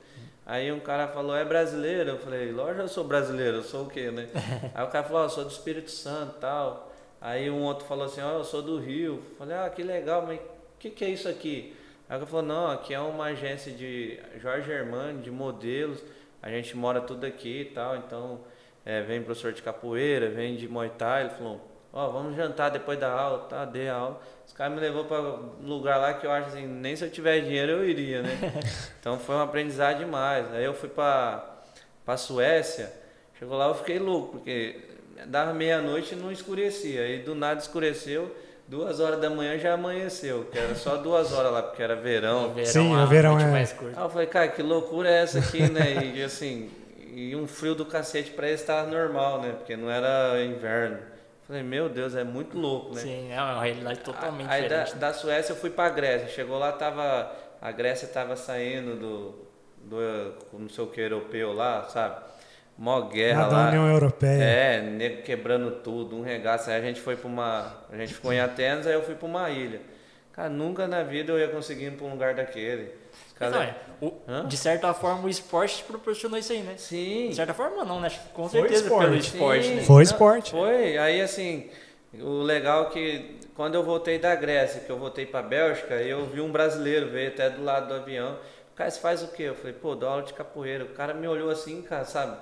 Aí um cara falou, é brasileiro? Eu falei, lógico eu sou brasileiro, eu sou o quê, né? Aí o cara falou, eu sou do Espírito Santo e tal. Aí um outro falou assim, ó, eu sou do Rio. Eu falei, ah, que legal, mas o que, que é isso aqui? Aí o cara falou, não, aqui é uma agência de Jorge Hermani, de modelos. A gente mora tudo aqui e tal, então é, vem professor de capoeira, vem de Muay Thai. Ele falou, ó, vamos jantar depois da aula, tá? Dei a aula. Os caras me levou para um lugar lá que eu acho assim, nem se eu tiver dinheiro eu iria, né? então foi um aprendizado demais. Aí eu fui para para Suécia, chegou lá eu fiquei louco, porque dava meia-noite e não escurecia. Aí do nada escureceu, duas horas da manhã já amanheceu, que era só duas horas lá, porque era verão. Verão, Sim, a o verão é- mais curta. Aí eu falei, cara, que loucura é essa aqui, né? E assim, e um frio do cacete pra eles estava normal, né? Porque não era inverno. Falei, meu Deus, é muito louco, né? Sim, é uma realidade totalmente Aí da, diferente. né? da Suécia eu fui pra Grécia. Chegou lá, tava. A Grécia tava saindo do. do não sei o que europeu lá, sabe? Mó guerra Lá da. União Europeia. É, nego quebrando tudo, um regaço. Aí a gente foi pra uma. A gente ficou em Atenas, aí eu fui pra uma ilha. Cara, nunca na vida eu ia conseguir ir pra um lugar daquele. Não, é, o- de certa forma, o esporte te proporcionou isso aí, né? Sim. De certa forma, não, né? Com Foi certeza esporte. pelo esporte, Sim. né? Foi Não, esporte. Foi. Aí assim, o legal é que quando eu voltei da Grécia, que eu voltei pra Bélgica, eu vi um brasileiro, veio até do lado do avião. O cara, você faz o quê? Eu falei, pô, dou aula de capoeira. O cara me olhou assim, cara, sabe?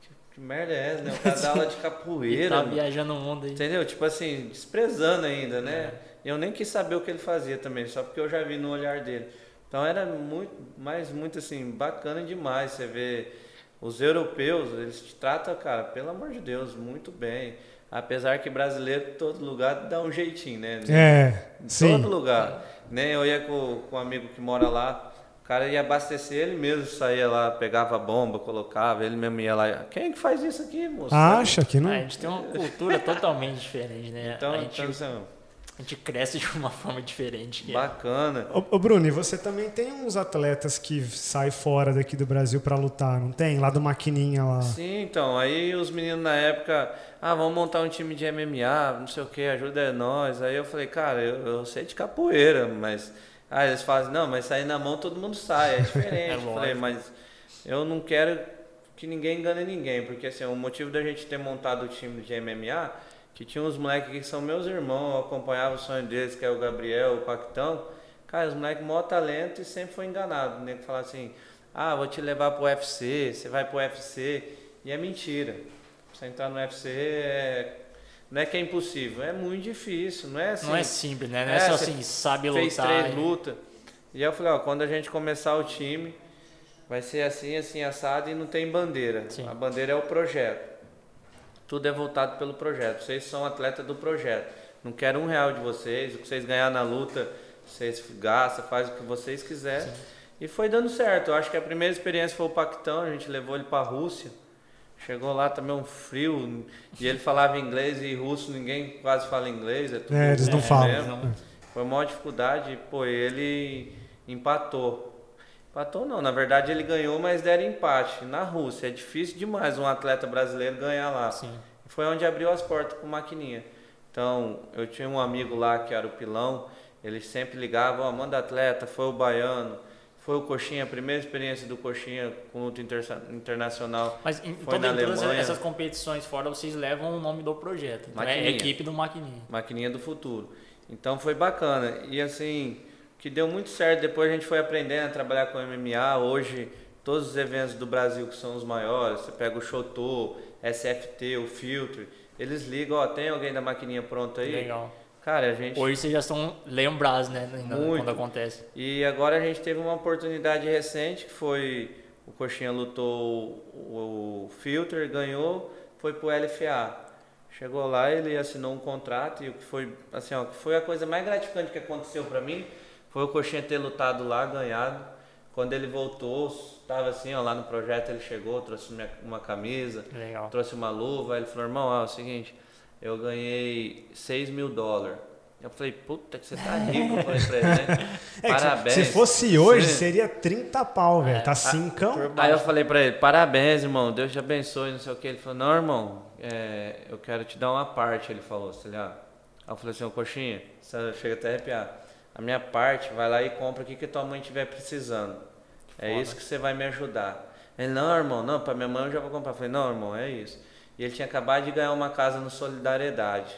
Que, que merda é essa, né? O cara dá aula de capoeira. tá viajando o mundo aí. Entendeu? Tipo assim, desprezando ainda, né? É. Eu nem quis saber o que ele fazia também, só porque eu já vi no olhar dele. Então era muito, mas muito assim, bacana demais você ver os europeus, eles te tratam, cara, pelo amor de Deus, muito bem. Apesar que brasileiro, em todo lugar dá um jeitinho, né? É, Em sim. todo lugar. Nem eu ia com, com um amigo que mora lá, o cara ia abastecer ele mesmo, saía lá, pegava a bomba, colocava, ele mesmo ia lá. Quem é que faz isso aqui, moço? Acha que não. Ah, a gente tem uma cultura totalmente diferente, né? Então, a, gente, então assim, a gente cresce de uma forma diferente. que é- bacana. Ô, ô, Bruno, e você também tem uns atletas que saem fora daqui do Brasil pra lutar, não tem? Lá do Maquininha lá. Sim, então, aí os meninos na época, ah, vamos montar um time de MMA, não sei o que, ajuda nós. Aí eu falei, cara, eu, eu sei de capoeira, mas. Aí eles falam, não, mas sair na mão todo mundo sai, é diferente. É eu falei, mas eu não quero que ninguém engane ninguém, porque assim, o motivo da gente ter montado o time de MMA, que tinha uns moleques que são meus irmãos, eu acompanhava o sonho deles, que é o Gabriel, o Pactão. Cara, os moleques maior talento e sempre foi enganado. O nego fala assim, ah, vou te levar pro UFC, você vai pro UFC. E é mentira. Você entrar no UFC é... Não é que é impossível, é muito difícil, não é assim. Não é simples, né? Não é, É, só assim, sabe fez lutar. três e- lutas. E aí eu falei, ó, quando a gente começar o time, vai ser assim, assim, assado e não tem bandeira. Sim. A bandeira é o projeto. Tudo é voltado pelo projeto. Vocês são atletas do projeto. Não quero um real de vocês. O que vocês ganhar na luta, vocês gastam, faz o que vocês quiserem. E foi dando certo. Eu acho que a primeira experiência foi o Pactão, a gente levou ele para a Rússia. Chegou lá também um frio, e ele falava inglês e russo, ninguém quase fala inglês. É, tudo É, eles não russo falam. mesmo. Foi uma dificuldade, pô, ele empatou. Empatou não, na verdade ele ganhou, mas deram empate na Rússia. É difícil demais um atleta brasileiro ganhar lá. Sim. Foi onde abriu as portas pro maquininha. Então, eu tinha um amigo lá que era o Pilão, ele sempre ligava, ó, manda atleta, foi o Baiano, foi o Coxinha, a primeira experiência do Coxinha com luta inter- internacional. Mas em, Foi toda, na em todas Alemanha. essas competições fora, vocês levam o nome do projeto. Então, é equipe do Maquininha. Maquininha do futuro. Então foi bacana. E assim, que deu muito certo. Depois a gente foi aprendendo a trabalhar com MMA. Hoje todos os eventos do Brasil que são os maiores, você pega o Chotô, SFT, o Filtro, eles ligam, ó, tem alguém da maquininha pronta aí? Legal. Cara, a gente. Hoje vocês já são lembrados, né? Muito. Quando acontece. E agora a gente teve uma oportunidade recente que foi. O Coxinha lutou o, o Filter, ganhou, foi pro LFA. Chegou lá, ele assinou um contrato e o que foi, assim, ó, que foi a coisa mais gratificante que aconteceu para mim foi o Coxinha ter lutado lá, ganhado. Quando ele voltou, estava assim, ó, lá no projeto, ele chegou, trouxe minha, uma camisa, Legal. trouxe uma luva. Ele falou, irmão, ó, é o seguinte, eu ganhei 6 mil dólares. Eu falei, puta que você tá rico, eu falei pra ele, né? É Parabéns. Se fosse hoje, Sim. seria 30 pau, velho. Tá cincão. Aí eu falei pra ele, parabéns, irmão, Deus te abençoe, não sei o que. Ele falou, não, irmão, é, eu quero te dar uma parte, ele falou, sei lá. Aí eu falei assim, ô coxinha, você chega até a arrepiar. A minha parte, vai lá e compra o que, que tua mãe estiver precisando. É foda. isso que você vai me ajudar. Ele, não, irmão, não, pra minha mãe eu já vou comprar. Eu falei, não, irmão, é isso. E ele tinha acabado de ganhar uma casa no Solidariedade.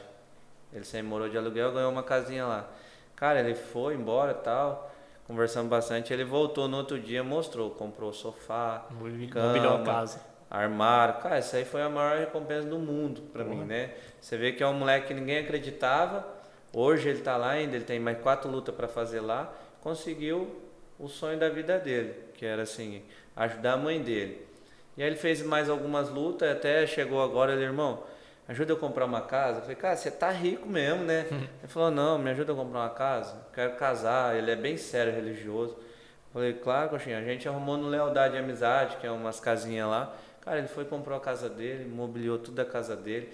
Ele sempre morou de aluguel, ganhou uma casinha lá. Cara, ele foi embora tal, conversamos bastante. Ele voltou no outro dia, mostrou, comprou sofá, Mobil- Cama. Casa. armário. Cara, isso aí foi a maior recompensa do mundo pra mim, né? Você vê que é um moleque que ninguém acreditava. Hoje ele tá lá ainda, ele tem mais quatro lutas pra fazer lá. Conseguiu o sonho da vida dele, que era assim, ajudar a mãe dele. E aí ele fez mais algumas lutas, até chegou agora, ele, irmão, ajuda eu a comprar uma casa. Eu falei, cara, você tá rico mesmo, né? Ele falou, não, me ajuda a comprar uma casa. Quero casar, ele é bem sério, religioso. Eu falei, claro, coxinha, a gente arrumou no Lealdade e Amizade, que é umas casinhas lá. Cara, ele foi comprou a casa dele, mobiliou tudo a casa dele.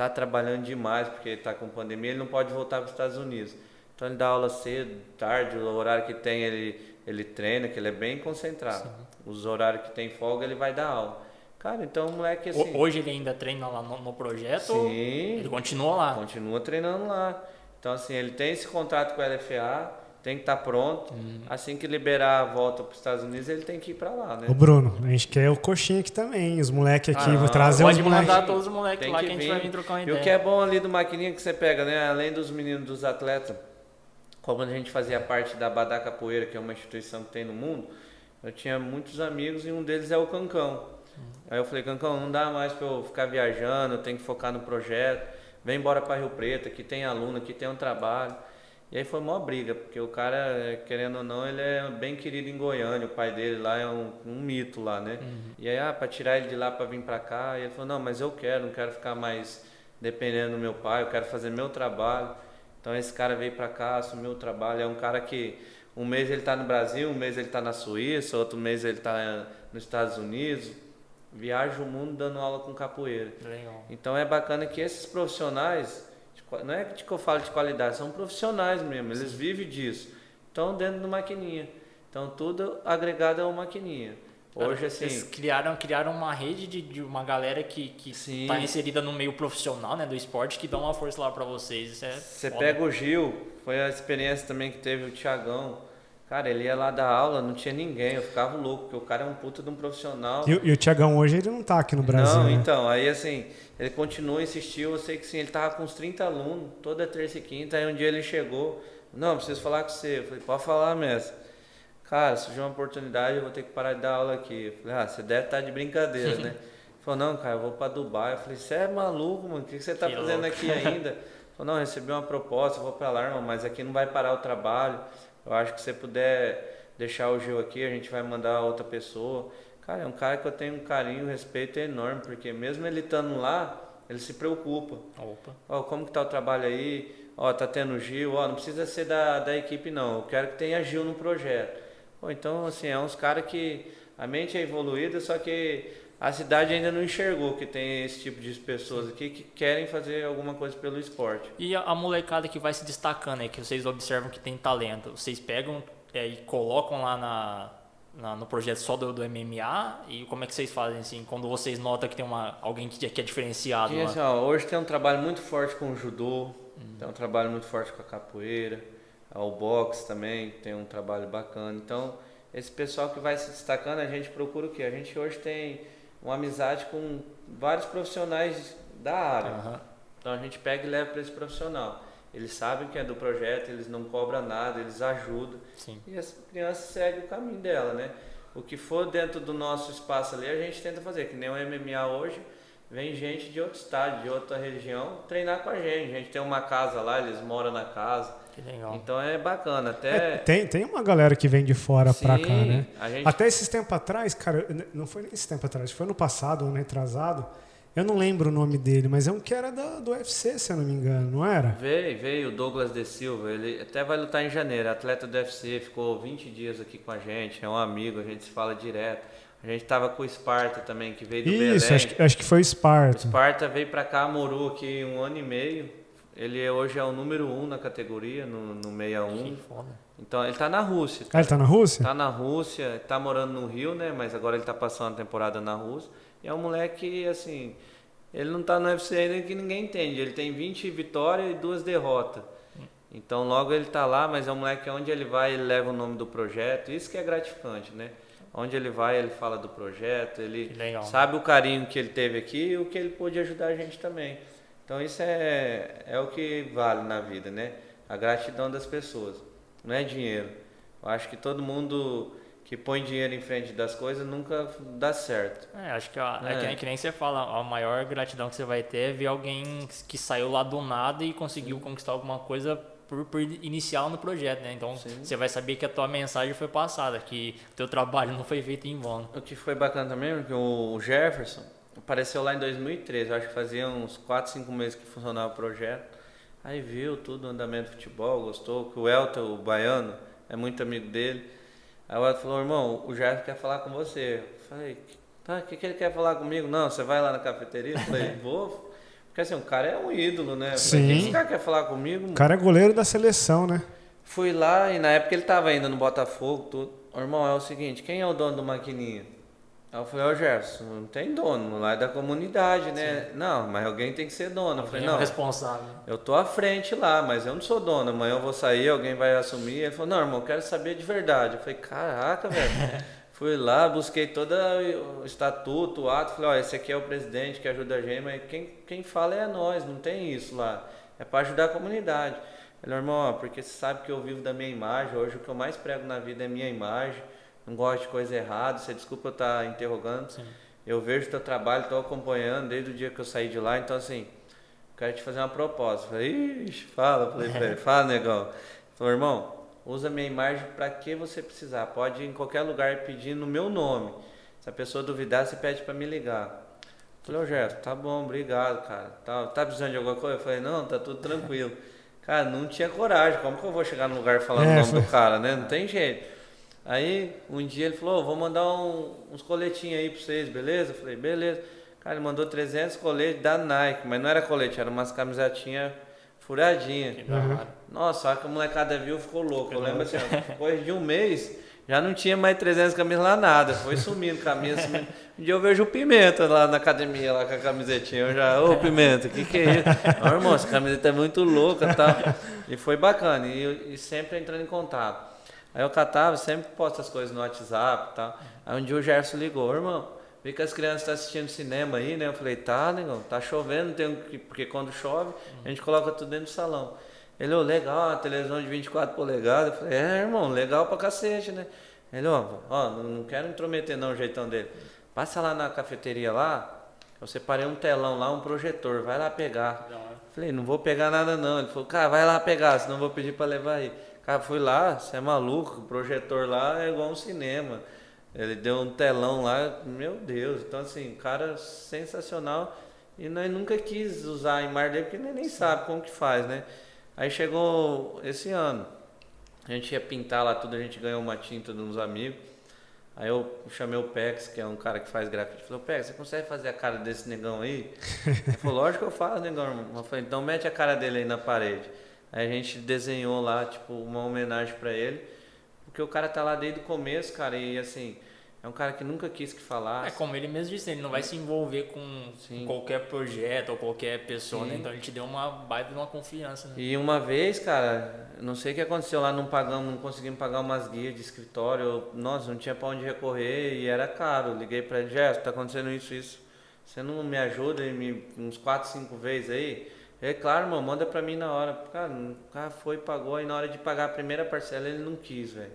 Tá trabalhando demais, porque ele tá com pandemia, ele não pode voltar para os Estados Unidos. Então ele dá aula cedo, tarde, o horário que tem ele, ele treina, que ele é bem concentrado. Os horários que tem folga, ele vai dar aula. Cara, então o moleque assim. Hoje ele ainda treina lá no, no projeto? Sim. Ele continua lá. Continua treinando lá. Então, assim, ele tem esse contrato com a LFA, tem que estar pronto. Uhum. Assim que liberar a volta para os Estados Unidos, ele tem que ir para lá, né? Ô, Bruno, a gente quer o coxinha aqui também. Os moleques aqui, Ah, vou trazer os Pode moleques. mandar todos os moleques lá que que, a gente vir. vai vir trocar uma E ideia. o que é bom ali do maquininha que você pega, né? Além dos meninos dos atletas, como a gente fazia parte da Badá Capoeira, que é uma instituição que tem no mundo, eu tinha muitos amigos e um deles é o Cancão. Aí eu falei, Cancão, não dá mais pra eu ficar viajando, eu tenho que focar no projeto. Vem embora para Rio Preto, aqui tem aluno, aqui tem um trabalho. E aí foi uma briga, porque o cara, eh, querendo ou não, ele é bem querido em Goiânia, o pai dele lá é um, um mito lá, né? E aí, ah, pra tirar ele de lá pra vir pra cá, e ele falou, não, mas eu quero, não quero ficar mais dependendo do meu pai, eu quero fazer meu trabalho. Então esse cara veio pra cá, assumiu o trabalho, é um cara que um mês ele tá no Brasil, um mês ele tá na Suíça, outro mês ele tá eh, nos Estados Unidos, viaja o mundo dando aula com capoeira. Legal. Então é bacana que esses profissionais, não é que eu falo de qualidade, são profissionais mesmo, eles vivem disso. Estão dentro do maquininha. Então tudo agregado a uma maquininha. Hoje assim, Vocês criaram, criaram uma rede de, de uma galera que, que Sim. tá inserida no meio profissional, né, do esporte, que dá uma força lá pra vocês. É você foda. pega o Gil, foi a experiência também que teve o Tiagão. Cara, ele ia lá dar aula, não tinha ninguém, eu ficava louco, porque o cara é um puta de um profissional. E, o- e o Tiagão hoje ele não tá aqui no Brasil. Não, né? então, aí assim, ele continuou, insistiu, eu sei que sim, ele tava com uns 30 alunos, toda terça e quinta, aí um dia ele chegou, não, preciso falar com você. Eu falei, pode falar, mestre. Cara, surgiu uma oportunidade, eu vou ter que parar de dar aula aqui. Eu falei, ah, você deve estar de brincadeira, né? Ele falou, não, cara, eu vou para Dubai. Eu falei, você é maluco, mano, o que que você tá Que fazendo louco. aqui ainda? Ele falou, não, recebi uma proposta, eu vou para lá, irmão, mas aqui não vai parar o trabalho. Eu acho que se você puder deixar o Gil aqui, a gente vai mandar outra pessoa. Cara, é um cara que eu tenho um carinho, um respeito enorme, porque mesmo ele estando lá, ele se preocupa. Opa. Ó, como que tá o trabalho aí? Ó, tá tendo Gil, ó, não precisa ser da, da equipe não, eu quero que tenha Gil no projeto. Pô, então, assim, é uns caras que a mente é evoluída, só que a cidade ainda não enxergou que tem esse tipo de pessoas aqui que querem fazer alguma coisa pelo esporte. E a, a molecada que vai se destacando aí, que vocês observam que tem talento, vocês pegam é, e colocam lá na, na- no projeto só do, do MMA? E como é que vocês fazem assim, quando vocês notam que tem uma, alguém que, que é diferenciado assim, ó, hoje tem um trabalho muito forte com o judô, tem um trabalho muito forte com a capoeira, o boxe também tem um trabalho bacana. Então, esse pessoal que vai se destacando, a gente procura o quê? A gente hoje tem uma amizade com vários profissionais da área. Aham. Então a gente pega e leva para esse profissional. Eles sabem que é do projeto, eles não cobram nada, eles ajudam. Sim. E as crianças seguem o caminho dela, né? o que for dentro do nosso espaço ali, a gente tenta fazer. Que nem o MMA hoje, vem gente de outro estado, de outra região, treinar com a gente. A gente tem uma casa lá, eles moram na casa. Legal. Então é bacana. Até... É, tem, tem uma galera que vem de fora Sim, pra cá, né? gente- Até esses tempos atrás, cara, não foi nem esse tempo atrás, foi no passado, ano retrasado. Eu não lembro o nome dele, mas é um que era da, do UFC, se eu não me engano, não era? Veio, veio o Douglas De Silva, ele até vai lutar em janeiro, atleta do UFC, ficou 20 dias aqui com a gente, é um amigo, a gente se fala direto. A gente tava com o Esparta também, que veio do Isso, Belém. acho que, acho que foi o O Sparta. Esparta veio pra cá, morou aqui um ano e meio. Ele hoje é o número um na categoria, no, no 61. Que foda. Então ele tá na Rússia. Ah, ele tá na Rússia? Tá na Rússia, tá morando no Rio, né? Mas agora ele tá passando a temporada na Rússia. E é um moleque, assim, ele não tá no UFC ainda que ninguém entende. Ele tem 20 vitórias e duas derrotas. Então logo ele tá lá, mas é um moleque que onde ele vai, ele leva o nome do projeto. Isso que é gratificante, né? Onde ele vai, ele fala do projeto, ele sabe o carinho que ele teve aqui e o que ele pôde ajudar a gente também. Então isso é, é o que vale na vida, né? A gratidão das pessoas. Não é dinheiro. Eu acho que todo mundo que põe dinheiro em frente das coisas nunca dá certo. É, acho que, a, é. É. que nem- você fala, a maior gratidão que você vai ter é ver alguém que saiu lá do nada e conseguiu conquistar alguma coisa por, por inicial no projeto, né? Então Sim. você vai saber que a tua mensagem foi passada, que o teu trabalho não foi feito em vão. O que foi bacana também é que o Jefferson apareceu lá em 2013, eu acho que fazia uns 4, 5 meses que funcionava o projeto. Aí viu tudo, o andamento do futebol, gostou, que o Elton, o baiano, é muito amigo dele. Aí o Elton falou, irmão, o Jefferson quer falar com você. Eu falei, tá, o que, que ele quer falar comigo? Não, você vai lá na cafeteria? Eu falei, vou. Porque assim, o cara é um ídolo, né? Falei, Sim. O que esse cara quer falar comigo? O cara é goleiro da seleção, né? Fui lá e na época ele tava ainda no Botafogo, tudo. Irmão, é o seguinte, quem é o dono do maquininha? Aí eu falei, ô Gerson, não tem dono, lá é da comunidade, né? Não, mas alguém tem que ser dono. Eu falei, Alguém é não, responsável. eu tô à frente lá, mas eu não sou dono. Amanhã eu vou sair, alguém vai assumir. Ele falou, não, irmão, eu quero saber de verdade. Eu falei, caraca, velho. Fui lá, busquei todo o estatuto, o ato, falei, ó, esse aqui é o presidente que ajuda a gente, mas quem, quem fala é nós, não tem isso lá. É para ajudar a comunidade. Ele, irmão, ó, porque você sabe que eu vivo da minha imagem, hoje o que eu mais prego na vida é minha imagem, não gosto de coisa errada, você desculpa eu estar interrogando. Sim. Eu vejo o teu trabalho, estou acompanhando desde o dia que eu saí de lá, então assim, quero te fazer uma proposta. Eu Falei, ixi, fala, falei pra ele, fala, negão. Falou, irmão, usa minha imagem para que você precisar. Pode ir em qualquer lugar pedir no meu nome. Se a pessoa duvidar, você pede para me ligar. Eu Falei, ô Gerson, tá bom, obrigado, cara. Tá, tá precisando de alguma coisa? Eu falei, não, tá tudo tranquilo. Cara, não tinha coragem. Como que eu vou chegar no lugar falando É, o nome foi- do cara, né? Não tem jeito. Aí, um dia ele falou, "Ô, vou mandar um- uns coletinhos aí pra vocês, beleza? Eu falei, beleza. Cara, ele mandou 300 coletes da Nike, mas não era colete, era umas camisetinhas furadinhas. Hora. Nossa, a hora que a molecada viu, ficou louco. Eu lembro assim, depois de um mês, já não tinha mais 300 camisas lá nada. Foi sumindo camisa. sumindo. Um dia eu vejo o Pimenta lá na academia, lá com a camisetinha. Eu já, ô Pimenta, o que que é isso? Não, irmão, essa camiseta é muito louca e tal. E foi bacana, e, e sempre entrando em contato. Aí eu catava, sempre posto as coisas no WhatsApp e tal. Aí um dia o Gerson ligou, "Ô, irmão, vi que as crianças estão assistindo cinema aí, né? Eu falei, tá, negão, tá chovendo, tem que, porque quando chove, a gente coloca tudo dentro do salão. Ele, ô, legal, uma televisão de 24 polegadas. Eu falei, é, irmão, legal pra cacete, né? Ele, ó, ó, não quero intrometer não o jeitão dele. Passa lá na cafeteria lá, eu separei um telão lá, um projetor, vai lá pegar. Falei, não vou pegar nada não. Ele falou, cara, vai lá pegar, senão eu vou pedir pra levar aí. Cara, fui lá, você é maluco, o projetor lá é igual um cinema. Ele deu um telão lá, meu Deus. Então, assim, cara sensacional. E nós nunca quis usar a imagem dele, porque nem, nem sabe como que faz, né? Aí chegou esse ano. A gente ia pintar lá tudo, a gente ganhou uma tinta de uns amigos. Aí eu chamei o Pex, que é um cara que faz grafite. Falei, Pex, você consegue fazer a cara desse negão aí? Ele falou, lógico que eu faço, negão. irmão." Eu falei, então mete a cara dele aí na parede. Aí a gente desenhou lá, tipo, uma homenagem pra ele. Porque o cara tá lá desde o começo, cara, e assim, é um cara que nunca quis que falasse. É como ele mesmo disse, ele não vai se envolver com Sim. qualquer projeto ou qualquer pessoa, né? Sim. Então ele te deu uma baita de uma confiança, né? E uma vez, cara, não sei o que aconteceu lá, não pagamos, não conseguimos pagar umas guias de escritório. Nossa, não tinha pra onde recorrer e era caro. Liguei pra ele, Gerson, tá acontecendo isso, isso. Você não me ajuda me, uns 4, 5 vezes aí? É claro, mano, manda pra mim na hora. Cara, o cara foi, pagou, aí na hora de pagar a primeira parcela ele não quis, velho.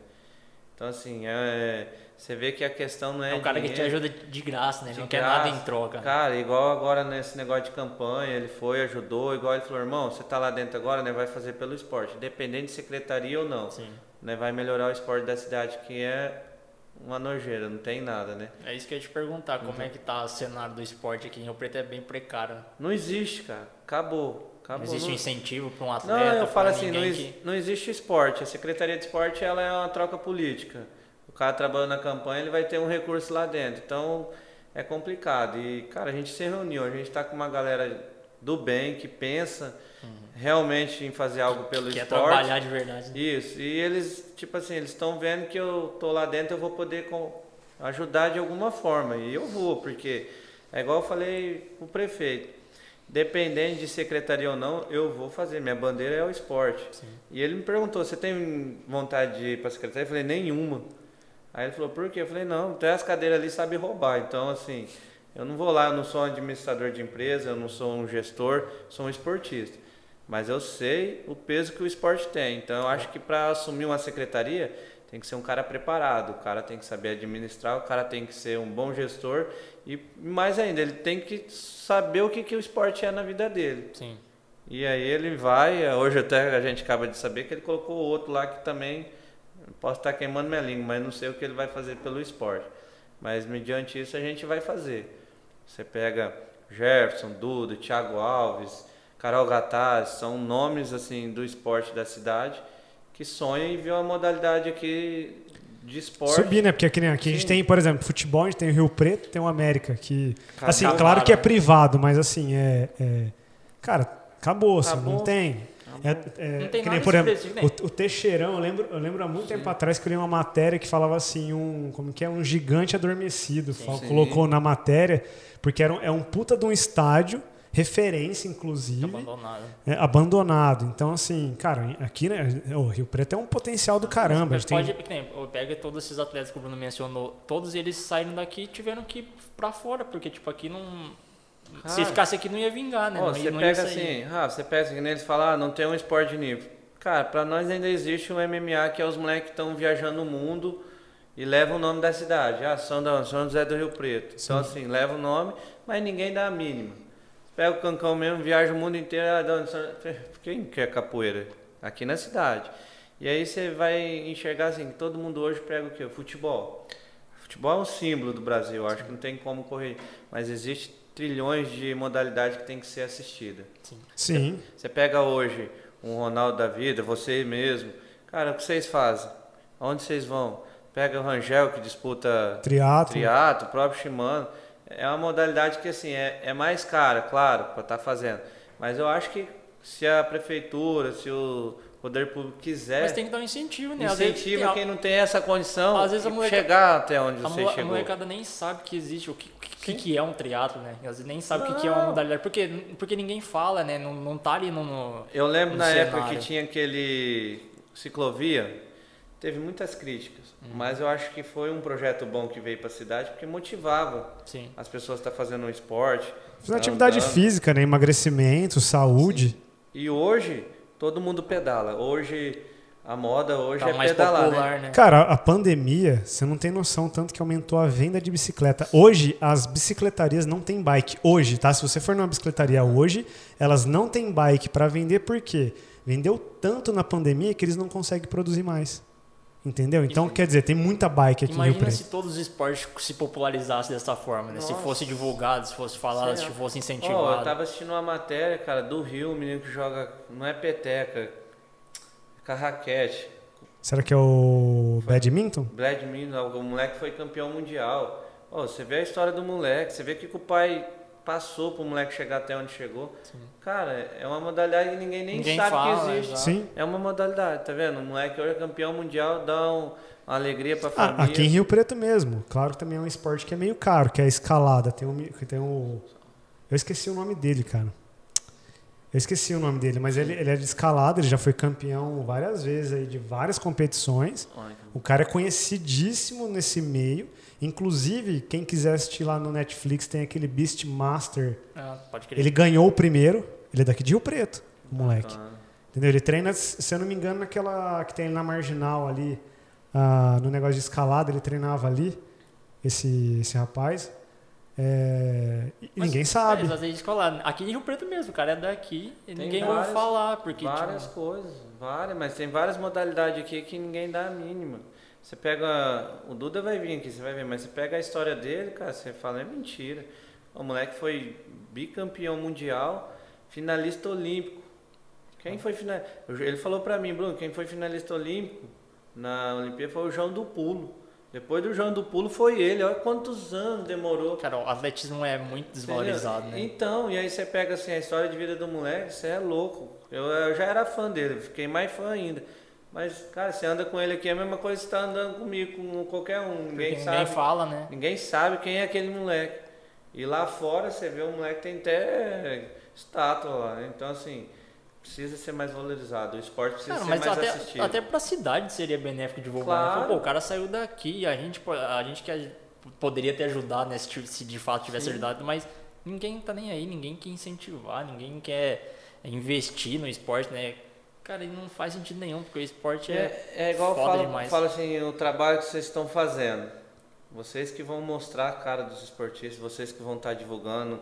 Então, assim, é, você vê que a questão não é. É um cara que te ajuda de graça, né? De não quer nada em troca. Cara, igual agora nesse negócio de campanha, ele foi, ajudou, igual ele falou, irmão, você tá lá dentro agora, né? Vai fazer pelo esporte, independente de secretaria ou não. Sim. Né, vai melhorar o esporte da cidade, que é uma nojeira, não tem nada, né? É isso que eu ia te perguntar, como é que tá o cenário do esporte aqui em Rio Preto? É bem precário. Não existe, cara. Acabou. Acabou. Não existe um incentivo para um atleta? Não, eu falo assim, não, que... não existe esporte. A Secretaria de Esporte ela é uma troca política. O cara trabalhando na campanha, ele vai ter um recurso lá dentro. Então, é complicado. E, cara, a gente se reuniu, a gente está com uma galera do bem que pensa uhum. realmente em fazer algo pelo que esporte. Quer trabalhar de verdade. Né? Isso. E eles, tipo assim, eles estão vendo que eu tô lá dentro, eu vou poder ajudar de alguma forma. E eu vou, porque é igual eu falei pro prefeito. Dependente de secretaria ou não, eu vou fazer. Minha bandeira é o esporte. Sim. E ele me perguntou: você tem vontade de ir para a secretaria? Eu falei: nenhuma. Aí ele falou: por quê? Eu falei: não, até as cadeiras ali sabe roubar. Então, assim, eu não vou lá, eu não sou um administrador de empresa, eu não sou um gestor, sou um esportista. Mas eu sei o peso que o esporte tem. Então, eu acho que para assumir uma secretaria, tem que ser um cara preparado, o cara tem que saber administrar, o cara tem que ser um bom gestor e mais ainda, ele tem que saber o que, que o esporte é na vida dele. Sim. E aí ele vai, hoje até a gente acaba de saber que ele colocou outro lá que também posso estar queimando minha língua, mas não sei o que ele vai fazer pelo esporte. Mas mediante isso a gente vai fazer. Você pega Jefferson, Duda, Thiago Alves, Carol Gataz, são nomes assim do esporte da cidade que sonham em ver uma modalidade aqui de esporte. Subir, né? Porque aqui, aqui a gente tem, por exemplo, futebol, a gente tem o Rio Preto, tem o América, que. Assim, claro que é privado, mas assim, é. é cara, acabou, assim, não tem. É, é, não tem que nem, por exemplo, o, o, Teixeirão, eu lembro, eu lembro há muito sim. tempo atrás que eu li uma matéria que falava assim, um, como que é, um gigante adormecido, sim, fala, sim. colocou na matéria, porque era um, é um puta de um estádio referência, inclusive. Abandonado. É, abandonado. Então, assim, cara, aqui, né, o Rio Preto é um potencial do caramba. Mas pode, tem... pega todos esses atletas que o Bruno mencionou, todos eles saíram daqui e tiveram que ir pra fora, porque, tipo, aqui não... Ah, Se ficasse aqui não ia vingar, né? Ó, não, você não pega assim, ah, você pega assim, eles falam, ah, não tem um esporte de nível. Cara, pra nós ainda existe um MMA que é os moleques que estão viajando o mundo e levam o nome da cidade. Ah, São, São José do Rio Preto. Sim. Então, assim, leva o nome, mas ninguém dá a mínima. Pega o cancão mesmo, viaja o mundo inteiro. Quem quer capoeira? Aqui na cidade. E aí você vai enxergar assim, todo mundo hoje pega o quê? O futebol. Futebol é um símbolo do Brasil, acho que não tem como correr. Mas existe trilhões de modalidades que tem que ser assistida. Sim. Sim. Você, você pega hoje um Ronaldo da vida, você mesmo. Cara, o que vocês fazem? Onde vocês vão? Pega o Rangel que disputa triatlo, triatlo o próprio Shimano é uma modalidade que assim é, é mais cara, claro, para estar tá fazendo. Mas eu acho que se a prefeitura, se o poder público quiser. Mas tem que dar um incentivo, né? Incentiva quem não tem essa condição às vezes a moleca... chegar até onde você a chegou. A molecada nem sabe que existe o que, que, que é um triatlo, né? Às vezes nem sabe o que, que é uma modalidade. Porque, porque ninguém fala, né? Não, não tá ali no. no Eu lembro na cenário. época que tinha aquele ciclovia, teve muitas críticas. Uhum. Mas eu acho que foi um projeto bom que veio para a cidade porque motivava Sim. as pessoas a estar tá fazendo um esporte. Fazer atividade andando. física, né? emagrecimento, saúde. Sim. E hoje todo mundo pedala. Hoje a moda hoje tá é mais pedalar, popular, né? né? Cara, a pandemia, você não tem noção tanto que aumentou a venda de bicicleta. Hoje, as bicicletarias não têm bike. Hoje, tá? Se você for numa bicicletaria hoje, elas não têm bike para vender, por quê? Vendeu tanto na pandemia que eles não conseguem produzir mais. Entendeu? Então, quer dizer, tem muita bike aqui Imagina no Rio Preto. se todos os esportes se popularizassem dessa forma, né? Se fosse divulgado, se fosse falado, se fosse incentivado. Oh, eu tava assistindo uma matéria, cara, do Rio, um menino que joga, não é peteca, é com a raquete. Será que é o foi, badminton? Badminton, o moleque foi campeão mundial. Oh, você vê a história do moleque, você vê que o pai passou para o moleque chegar até onde chegou. Sim. Cara, é uma modalidade que ninguém nem ninguém sabe fala, que existe. Sim. É uma modalidade, tá vendo? O moleque hoje é campeão mundial, dá um, uma alegria para a família. Ah, aqui em Rio Preto mesmo. Claro que também é um esporte que é meio caro, que é a escalada. Tem um, tem um eu esqueci o nome dele, cara. Eu esqueci o nome dele, mas ele, ele é de escalada, ele já foi campeão várias vezes aí de várias competições. O cara é conhecidíssimo nesse meio. Inclusive, quem quiser assistir lá no Netflix, tem aquele Beastmaster. Ah, pode Ele ganhou o primeiro. Ele é daqui de Rio Preto, o moleque. Ah, tá. Entendeu? Ele treina, se eu não me engano, naquela que tem na marginal ali, ah, no negócio de escalada, ele treinava ali, esse, esse rapaz. É, e Mas, ninguém sabe. É, vezes escolar. Aqui em Rio Preto mesmo, o cara é daqui e Tem ninguém várias- ouve falar, porque Várias tipo, coisas, várias, mas tem várias modalidades aqui que ninguém dá a mínima. Você pega. O Duda vai vir aqui, você vai ver, mas você pega a história dele, cara, você fala, é mentira. O moleque foi bicampeão mundial, finalista olímpico. Quem foi finalista? Ele falou pra mim, Bruno, quem foi finalista olímpico na Olimpíada foi o João do Pulo. Depois do João do Pulo foi ele. Olha quantos anos demorou. cara, o atletismo é muito desvalorizado, né? Então, e aí você pega assim a história de vida do moleque, você é louco. Eu, eu já era fã dele, fiquei mais fã ainda. Mas, cara, você anda com ele aqui, é a mesma coisa que você tá andando comigo, com qualquer um. Ninguém ninguém sabe. fala, né? Ninguém sabe quem é aquele moleque. E lá fora você vê o moleque tem até estátua lá. né? Então, assim, precisa ser mais valorizado. O esporte precisa Cara, ser mais até, assistido. até pra cidade seria benéfico divulgar. né? Claro. Fala, Pô, o cara saiu daqui, a gente, a gente que poderia ter ajudado, né, se de fato tivesse Sim. ajudado, mas ninguém tá nem aí, ninguém quer incentivar, ninguém quer investir no esporte, né? Cara, e não faz sentido nenhum, porque o esporte é, É, é igual eu foda falo, demais. falo assim, o trabalho que vocês estão fazendo. Vocês que vão mostrar a cara dos esportistas, vocês que vão estar divulgando,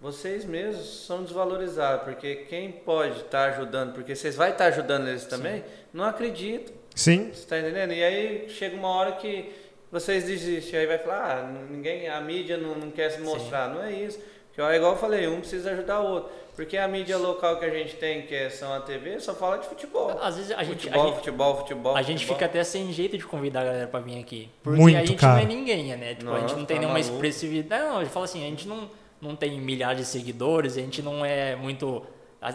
vocês mesmos são desvalorizados, porque quem pode estar ajudando, porque vocês vai estar ajudando eles também, não acredito. Sim, Você está entendendo? E aí chega uma hora que vocês desistem, aí vai falar, ah, ninguém, a mídia não, não quer se mostrar. Não é isso. Porque, ó, igual eu falei, um precisa ajudar o outro. Porque a mídia local que a gente tem, que é são a TV, só fala de futebol. Às vezes a gente, a futebol, gente, futebol, futebol, a gente futebol. fica até sem jeito de convidar a galera pra vir aqui. Porque Muito, a gente cara. não é ninguém, né? Tipo, a gente Não, não tem tá nenhuma maluco. expressividade. Não, eu falo assim, a gente não, não tem milhares de seguidores, a gente não é muito. a-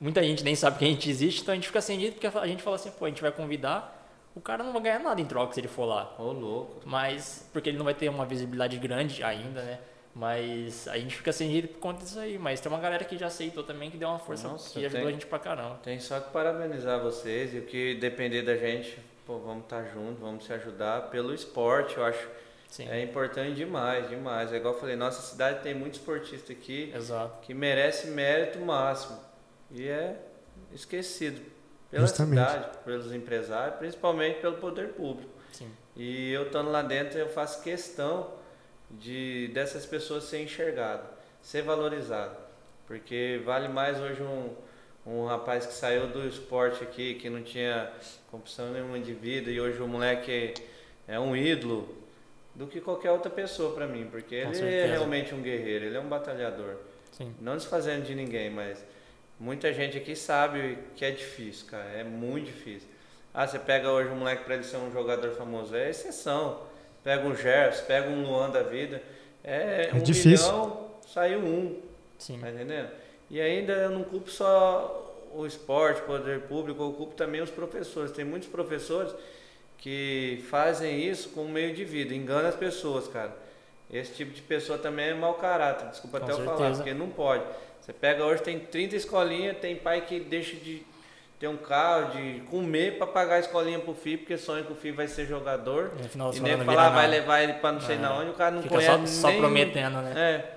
muita gente nem sabe que a gente existe, então a gente fica sem jeito porque a gente fala assim, pô, a gente vai convidar, o cara não vai ganhar nada em troca se ele for lá. Ô, louco. Mas. Porque ele não vai ter uma visibilidade grande ainda, né? Mas a gente fica sem jeito por conta disso aí. Mas tem uma galera que já aceitou também, que deu uma força, Nossa, que ajudou tem- a gente pra caramba. Tem só que parabenizar vocês e o que depender da gente, pô, vamos estar juntos, vamos se ajudar pelo esporte, eu acho. Sim. É importante demais, demais. É igual eu falei, nossa cidade tem muito esportista aqui Exato. que merece mérito máximo e é esquecido pela Justamente. cidade, pelos empresários, principalmente pelo poder público. Sim. E eu estando lá dentro, eu faço questão de dessas pessoas ser enxergado, ser valorizado, porque vale mais hoje um um rapaz que saiu do esporte aqui, que não tinha competição nenhuma de vida e hoje o moleque é um ídolo do que qualquer outra pessoa para mim, porque Com ele é certeza. realmente um guerreiro, ele é um batalhador. Sim. Não desfazendo de ninguém, mas muita gente aqui sabe que é difícil, cara. É muito difícil. Ah, você pega hoje um moleque pra ele ser um jogador famoso, é exceção. Pega um Gerson, pega um Luan da vida. É, É um difícil. milhão, saiu um. Sim. Tá entendendo? E ainda eu não culpo só o esporte, o poder público, eu culpo também os professores. Tem muitos professores que fazem isso como meio de vida, enganam as pessoas, cara. Esse tipo de pessoa também é mau caráter, desculpa Com até eu falar, certeza. porque não pode. Você pega hoje, tem 30 escolinhas, tem pai que deixa de ter um carro, de comer para pagar a escolinha pro filho, porque sonha que o filho vai ser jogador. Das E nem falar, vai levar ele para não sei É. na onde, o cara não Fica conhece só, só nem- prometendo, né? É.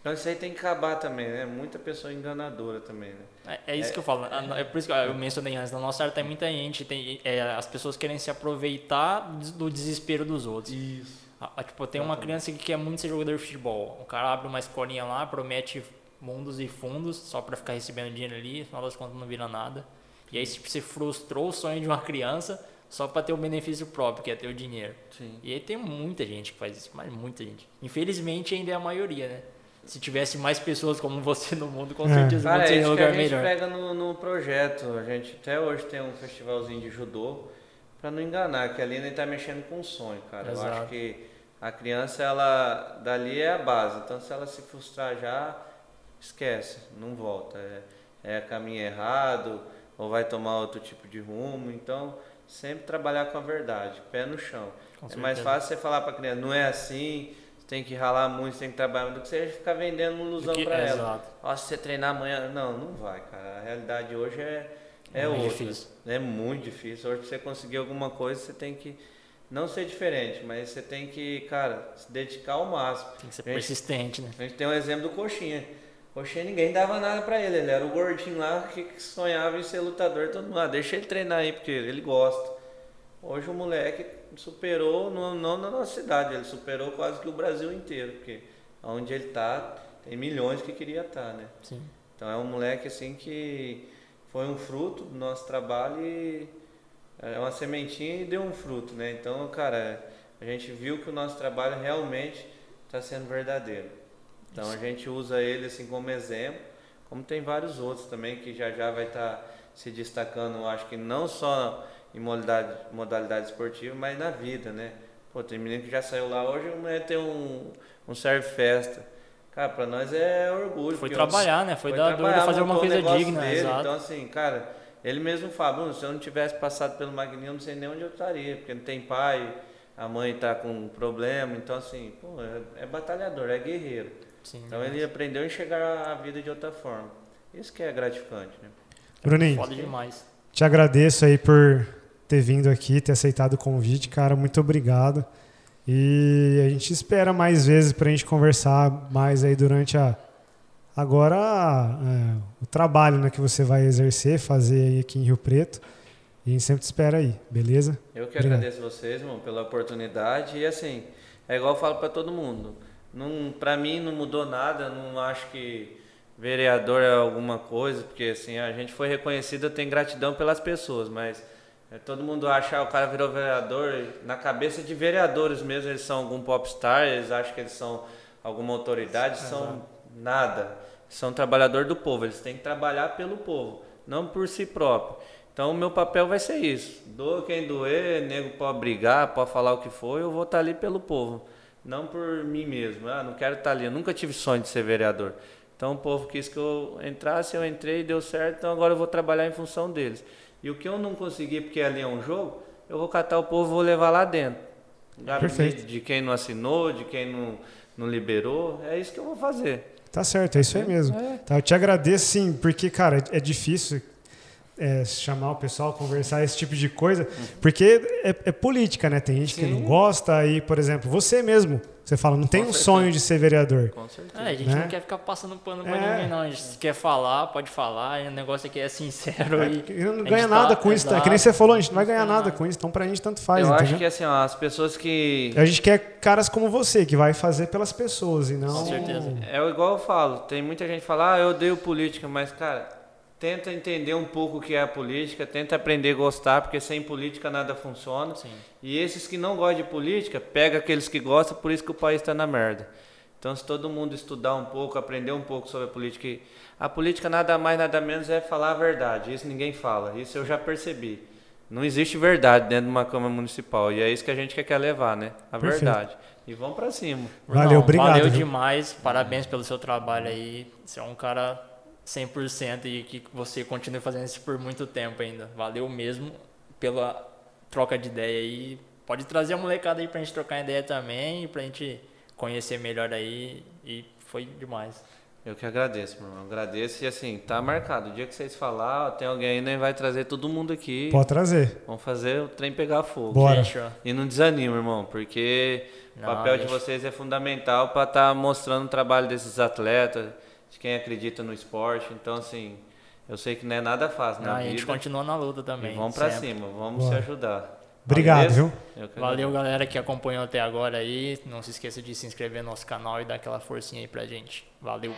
Então isso aí tem que acabar também, né? Muita pessoa enganadora também, né? É, é isso que eu falo. É por isso que eu mencionei antes. Na nossa área tem muita gente, tem, é, as pessoas querem se aproveitar do desespero dos outros. Isso. Ah, ah, tipo, tem uma criança que quer muito ser jogador de futebol. O cara abre uma escolinha lá, promete mundos e fundos só pra ficar recebendo dinheiro ali, no final das contas não vira nada. E aí tipo, você frustrou o sonho de uma criança só pra ter o benefício próprio, que é ter o dinheiro. Sim. E aí tem muita gente que faz isso, mas muita gente. Infelizmente ainda é a maioria, né? Se tivesse mais pessoas como você no mundo, com É. certeza o Cara, é seria um isso que a lugar gente melhor. pega no, no projeto. A gente até hoje tem um festivalzinho de judô pra não enganar, que ali ele tá mexendo com o sonho, cara. Eu Exato. acho que a criança, ela dali é a base. Então se ela se frustrar já, esquece, não volta. É, é caminho errado, ou vai tomar outro tipo de rumo. Então, sempre trabalhar com a verdade, pé no chão. É mais fácil você falar pra criança, não é assim, você tem que ralar muito, você tem que trabalhar muito, do que você ficar vendendo uma ilusão que- pra ela. Exato. Ó, se você treinar amanhã. Não, não vai, cara. A realidade hoje é, é, É muito outra. difícil. É muito difícil. Hoje, pra você conseguir alguma coisa, você tem que não ser diferente, mas você tem que, cara, se dedicar ao máximo. Tem que ser Gente, persistente, né? A gente tem um exemplo do Coxinha. Coxinha ninguém dava nada pra ele. Ele era o gordinho lá que sonhava em ser lutador. Todo mundo, ah, deixa ele treinar aí, porque ele gosta. Hoje o moleque superou, não, não na nossa cidade, ele superou quase que o Brasil inteiro, porque onde ele está, tem milhões que queria estar, tá, né? Sim. Então é um moleque assim que foi um fruto do nosso trabalho e é uma sementinha e deu um fruto, né? Então, cara, a gente viu que o nosso trabalho realmente está sendo verdadeiro. Então a gente usa ele assim como exemplo, como tem vários outros também que já já vai estar tá se destacando, acho que não só em modalidade, modalidade esportiva, mas na vida, né? Pô, tem menino que já saiu lá hoje, é ter um, um serve festa. Cara, pra nós é orgulho. Foi trabalhar, né? Foi, foi dar dor fazer uma coisa digna. Dele. Exato. Então, assim, cara, ele mesmo fala, Bruno, se eu não tivesse passado pelo Magninho, eu não sei nem onde eu estaria, porque não tem pai, a mãe tá com um problema. Então, assim, pô, é, é batalhador, é guerreiro. Sim, então ele aprendeu a enxergar a vida de outra forma. Isso que é gratificante, né? Bruninho, Foda demais. te agradeço aí por ter vindo aqui, ter aceitado o convite, cara. Muito obrigado. E a gente espera mais vezes para a gente conversar mais aí durante a agora é, o trabalho né, que você vai exercer, fazer aí aqui em Rio Preto. E a gente sempre te espera aí, beleza? Eu que Obrigado. agradeço vocês, irmão, pela oportunidade. E assim, é igual eu falo para todo mundo. Não, para mim não mudou nada, não acho que vereador é alguma coisa, porque assim, a gente foi reconhecido, eu tenho gratidão pelas pessoas, mas é, todo mundo acha, ah, o cara virou vereador, na cabeça de vereadores mesmo, eles são algum popstar, eles acham que eles são alguma autoridade, são nada. São trabalhador do povo, eles têm que trabalhar pelo povo, não por si próprio. Então o meu papel vai ser isso. Doa quem doer, nego pode brigar, pode falar o que for, eu vou estar ali pelo povo, não por mim mesmo. Ah, não quero estar ali, eu nunca tive sonho de ser vereador. Então o povo quis que eu entrasse, eu entrei, deu certo, então agora eu vou trabalhar em função deles. E o que eu não consegui, porque ali é um jogo, eu vou catar o povo e vou levar lá dentro. Perfeito. De quem não assinou, de quem não, não liberou, é isso que eu vou fazer. Tá certo, é isso aí mesmo. É. Tá, eu te agradeço, sim, porque, cara, é difícil é, chamar o pessoal, conversar esse tipo de coisa, porque é, é política, né? Tem gente sim. que não gosta, aí, por exemplo, você mesmo você fala, não tem Com um certeza. sonho de ser vereador. Com certeza. É, a gente né? não quer ficar passando pano pra é. ninguém, não. A gente quer falar, pode falar, e o negócio aqui é sincero. É, e não ganha nada tá, com isso, tá? que nem você falou, a gente não vai ganhar nada com isso, então pra gente tanto faz. Eu entendeu? acho que assim, ó, as pessoas que. A gente quer caras como você, que vai fazer pelas pessoas e não. Com certeza. É igual eu falo, tem muita gente que fala, ah, eu odeio política, mas, cara tenta entender um pouco o que é a política, tenta aprender a gostar, porque sem política nada funciona. Sim. E esses que não gostam de política, pega aqueles que gostam, por isso que o país está na merda. Então, se todo mundo estudar um pouco, aprender um pouco sobre a política, a política nada mais, nada menos é falar a verdade. Isso ninguém fala, isso eu já percebi. Não existe verdade dentro de uma Câmara Municipal e é isso que a gente quer levar, né? A Perfeito. verdade. E vamos para cima. Valeu, obrigado. Valeu demais, parabéns pelo seu trabalho aí. Você é um cara 100% e que você continue fazendo isso por muito tempo ainda. Valeu mesmo pela troca de ideia aí. Pode trazer a molecada aí pra gente trocar ideia também, pra gente conhecer melhor aí e foi demais. Eu que agradeço, meu irmão. Agradeço e assim, tá marcado. O dia que vocês falar, tem alguém aí, vai trazer todo mundo aqui. Pode trazer. Vamos fazer o trem pegar fogo. Bora. E não desanima, irmão, porque não, o papel deixa. de vocês é fundamental para estar tá mostrando o trabalho desses atletas de quem acredita no esporte. Então, assim, eu sei que não é nada fácil não, na vida. A gente continua na luta também. E vamos para cima, vamos se ajudar. Obrigado, viu? Valeu, galera que acompanhou até agora aí. Não se esqueça de se inscrever no nosso canal e dar aquela forcinha aí pra gente. Valeu!